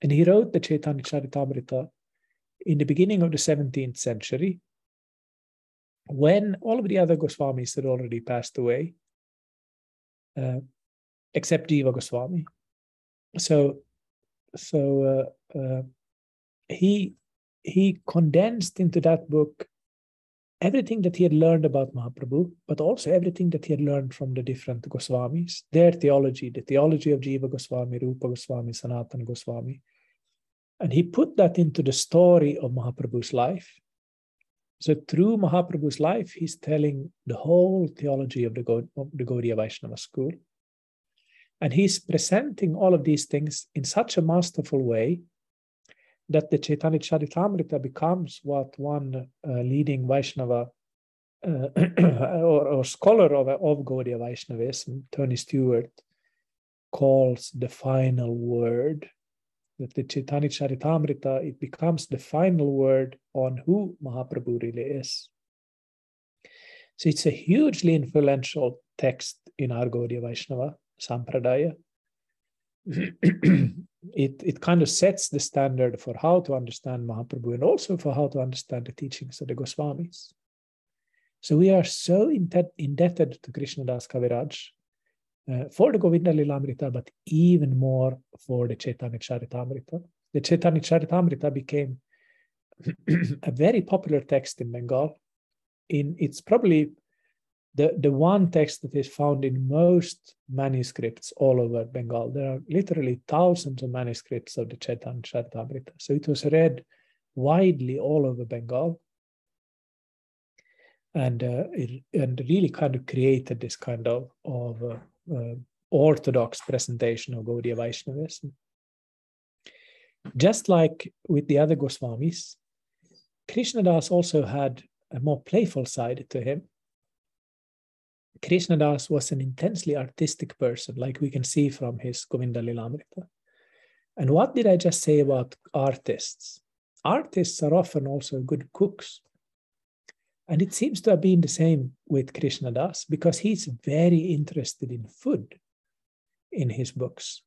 And he wrote the Chaitanya Charitamrita in the beginning of the 17th century when all of the other Goswamis had already passed away, uh, except Jiva Goswami. So, so uh, uh, he he condensed into that book everything that he had learned about Mahaprabhu, but also everything that he had learned from the different Goswamis, their theology, the theology of Jiva Goswami, Rupa Goswami, Sanatana Goswami. And he put that into the story of Mahaprabhu's life. So through Mahaprabhu's life, he's telling the whole theology of the, God, of the Gaudiya Vaishnava school. And he's presenting all of these things in such a masterful way that the Chaitanya Charitamrita becomes what one uh, leading Vaishnava uh, [clears throat] or, or, scholar of, of Gaudiya Vaishnavism, Tony Stewart, calls the final word. That the Chaitanya Charitamrita, it becomes the final word on who Mahaprabhu really is. So it's a hugely influential text in our Gaudiya Vaishnava Sampradaya. [clears throat] it, it kind of sets the standard for how to understand Mahaprabhu and also for how to understand the teachings of the Goswamis. So we are so indebted to Krishnadas Kaviraj uh, for the Govinda Lilamrita, but even more for the Chaitanya Charitamrita. The Chaitanya Charitamrita became [clears throat] a very popular text in Bengal. In it's probably the, the one text that is found in most manuscripts all over Bengal. There are literally thousands of manuscripts of the Chaitanya Charitamrita. So it was read widely all over Bengal. And, uh, it, and really kind of created this kind of, of uh, uh, orthodox presentation of Gaudiya Vaishnavism. Just like with the other Goswamis, Krishnadas also had a more playful side to him. Krishnadas was an intensely artistic person, like we can see from his Govinda Lilamrita. And what did I just say about artists? Artists are often also good cooks. And it seems to have been the same with Krishnadas because he's very interested in food in his books,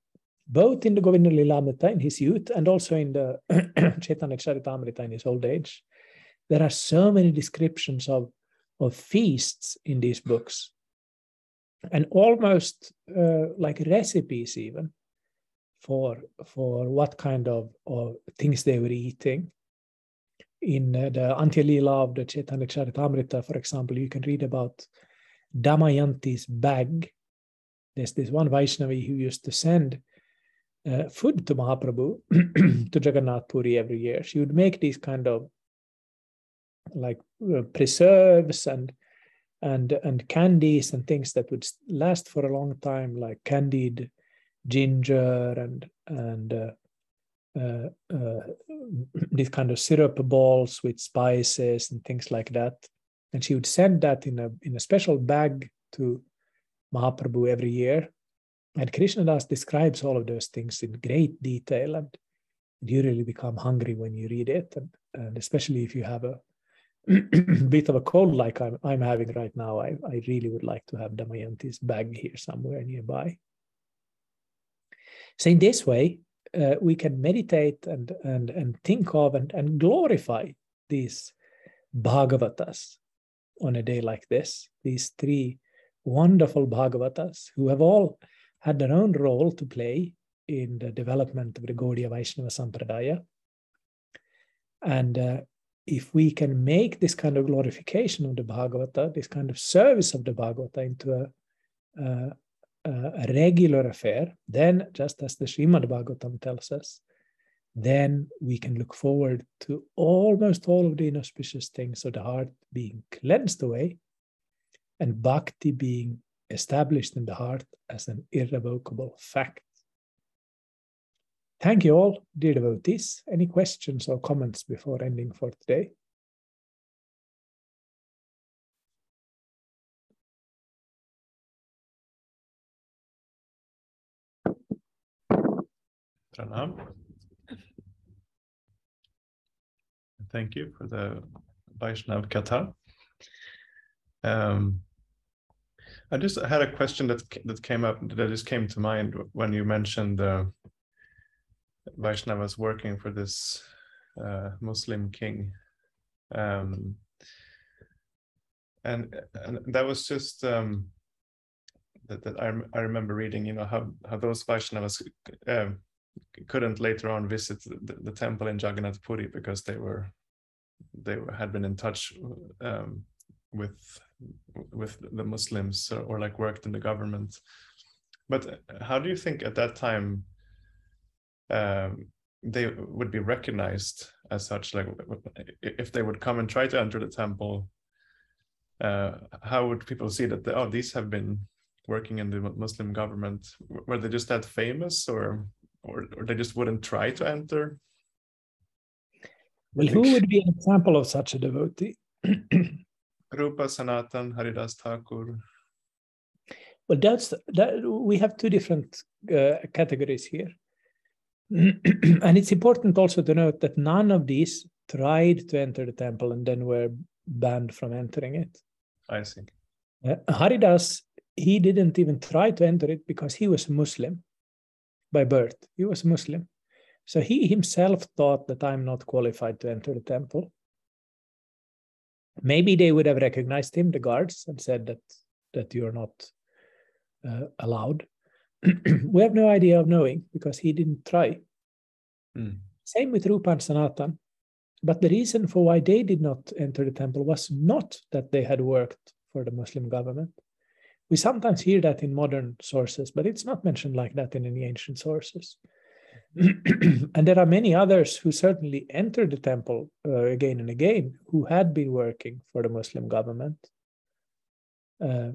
both in the Govinda Lilamrita in his youth and also in the [clears throat] Chaitanya Charitamrita in his old age. There are so many descriptions of, of feasts in these books and almost uh, like recipes even for for what kind of, of things they were eating. In uh, the Antyalila of the Chaitanya Charitamrita, for example, you can read about Damayanti's bag. There's this one Vaishnavi who used to send uh, food to Mahaprabhu [clears throat] to Jagannath Puri every year. She would make these kind of like uh, preserves and and and candies and things that would last for a long time, like candied ginger and and uh, uh, uh, [clears throat] these kind of syrup balls with spices and things like that. And she would send that in a in a special bag to Mahaprabhu every year. And Krishnadas describes all of those things in great detail, and you really become hungry when you read it, and, and especially if you have a [clears throat] bit of a cold like I'm, I'm having right now, I, I really would like to have Damayanti's bag here somewhere nearby. So in this way, uh, we can meditate and, and, and think of and, and glorify these Bhagavatas on a day like this, these three wonderful Bhagavatas who have all had their own role to play in the development of the Gaudiya Vaishnava Sampradaya. And uh, if we can make this kind of glorification of the Bhagavata, this kind of service of the Bhagavata into a, a, regular affair, then just as the Srimad Bhagavatam tells us, then we can look forward to almost all of the inauspicious things of the heart being cleansed away and bhakti being established in the heart as an irrevocable fact. Thank you all, dear devotees. Any questions or comments before ending for today? Pranam. Thank you for the Vaishnav Katha. Um, I just had a question that that came up that just came to mind when you mentioned uh, Vaishnavas working for this uh, Muslim king. Um, and, and that was just um, that, that I, I remember reading, you know, how, how those Vaishnavas um, couldn't later on visit the, the, temple in Jagannath Puri because they were they were, had been in touch um, with with the Muslims or, or, like worked in the government. But how do you think at that time um, they would be recognized as such? Like if they would come and try to enter the temple, uh, how would people see that? oh, these have been working in the Muslim government. Were they just that famous, or or, or they just wouldn't try to enter? Well, who would be an example of such a devotee? [coughs] Rupa Sanatan, Haridas Thakur. Well, that's that. We have two different uh, categories here, [clears throat] and it's important also to note that none of these tried to enter the temple and then were banned from entering it. I see. Uh, Haridas, he didn't even try to enter it because he was Muslim by birth. He was Muslim. So he himself thought that I'm not qualified to enter the temple. Maybe they would have recognized him, the guards, and said that that you're not uh, allowed. We have no idea of knowing because he didn't try. Mm. Same with Rupa and Sanatan. But the reason for why they did not enter the temple was not that they had worked for the Muslim government. We sometimes hear that in modern sources, but it's not mentioned like that in any ancient sources. [clears throat] and there are many others who certainly entered the temple uh, again and again who had been working for the Muslim government. Uh,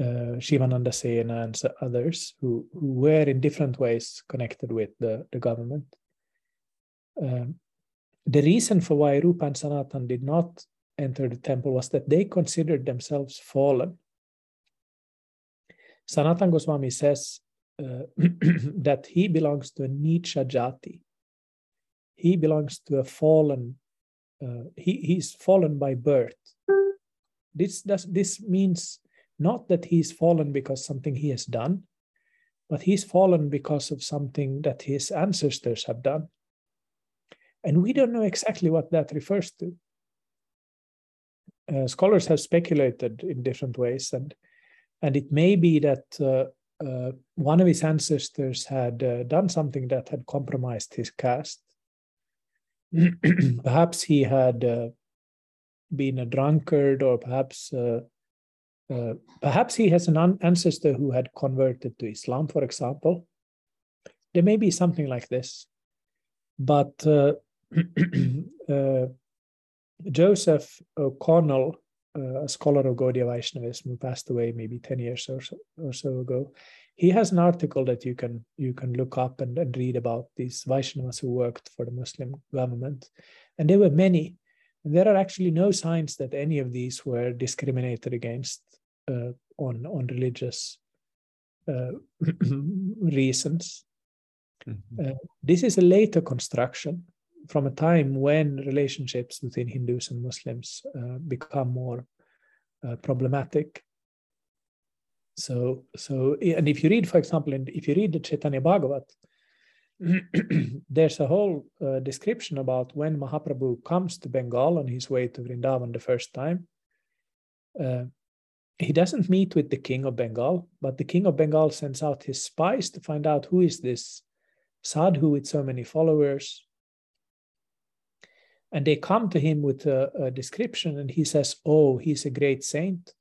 uh, Shivananda Sena and others who, who were in different ways connected with the, the government. Um, the reason for why Rupa and Sanatan did not enter the temple was that they considered themselves fallen. Sanatan Goswami says uh, [clears throat] that he belongs to a Nicha Jati. He belongs to a fallen, uh, he, he's fallen by birth. This, does, this means not that he's fallen because something he has done, but he's fallen because of something that his ancestors have done. And we don't know exactly what that refers to. Uh, scholars have speculated in different ways, and and it may be that uh, uh, one of his ancestors had uh, done something that had compromised his caste. [clears throat] perhaps he had uh, been a drunkard, or perhaps uh, uh, perhaps he has an ancestor who had converted to Islam, for example. There may be something like this, but [clears throat] uh, Joseph O'Connell uh, a scholar of Gaudiya Vaishnavism who passed away maybe 10 years or so, or so ago. He has an article that you can you can look up and, and read about these Vaishnavas who worked for the Muslim government. And there were many. There are actually no signs that any of these were discriminated against uh, on, on religious uh, [clears throat] reasons. Mm-hmm. Uh, this is a later construction from a time when relationships between Hindus and Muslims uh, become more uh, problematic. So, so, and if you read, for example, in, if you read the Chaitanya Bhagavat, [clears throat] there's a whole uh, description about when Mahaprabhu comes to Bengal on his way to Vrindavan the first time. Uh, he doesn't meet with the king of Bengal, but the king of Bengal sends out his spies to find out who is this sadhu with so many followers and they come to him with a, a description, and he says, Oh, he's a great saint.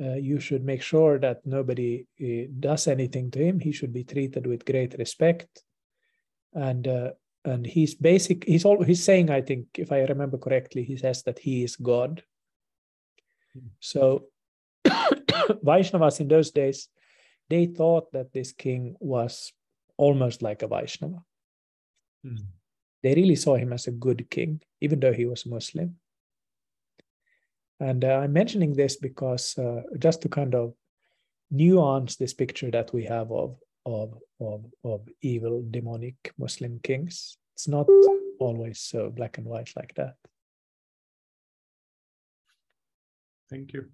Uh, you should make sure that nobody uh, does anything to him. He should be treated with great respect. And uh, and he's basic. He's all he's saying. I think, if I remember correctly, he says that he is God. Mm. So [laughs] Vaishnavas in those days, they thought that this king was almost like a Vaishnava. Mm they really saw him as a good king, even though he was Muslim. And uh, I'm mentioning this because uh, just to kind of nuance this picture that we have of, of, of, of evil, demonic Muslim kings, it's not always so black and white like that. Thank you.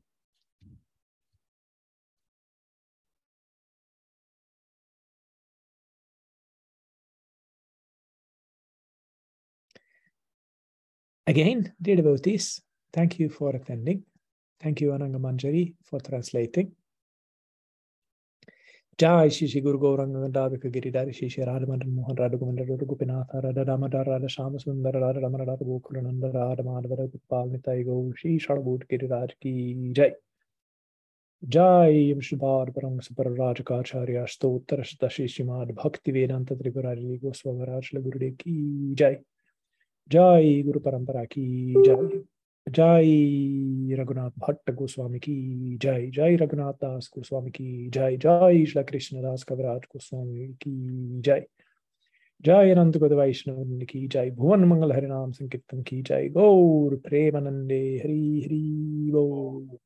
Again, dear devotees, thank you for attending. Thank you, Ananga Manjari, for translating. Jai Shri Shri Guru Gauranga Gandharvika Giridhari Shri Shri Radha Madan Mohan Radha Govinda Radha Gopinatha Radha Damodar Radha Shama Sundara Nitai Gaur Shri Shadabhut Giriraj Ki Jai Jai Vishnubar Parang Sapar Rajakacharya Stotra Shri Shrimad Bhakti Vedanta Tripurari Goswamaraj Gurudev Ki Jai Jai Guru Parampara Ki Jai. जय रघुनाथ भट्ट गोस्वामी की जय जय रघुनाथ दास गोस्वामी की जय जय श्री कृष्ण दास कविराज गोस्वामी की जय जय अनंत गुद वैष्णव की जय भुवन मंगल हरि नाम संकीर्तन की जय गौर प्रेमानंदे हरि हरि बोल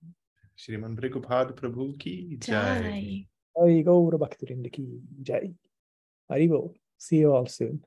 श्रीमन भृगुपाद प्रभु की जय जय गौर भक्तवृंद की जय हरि बोल सी यू ऑल सून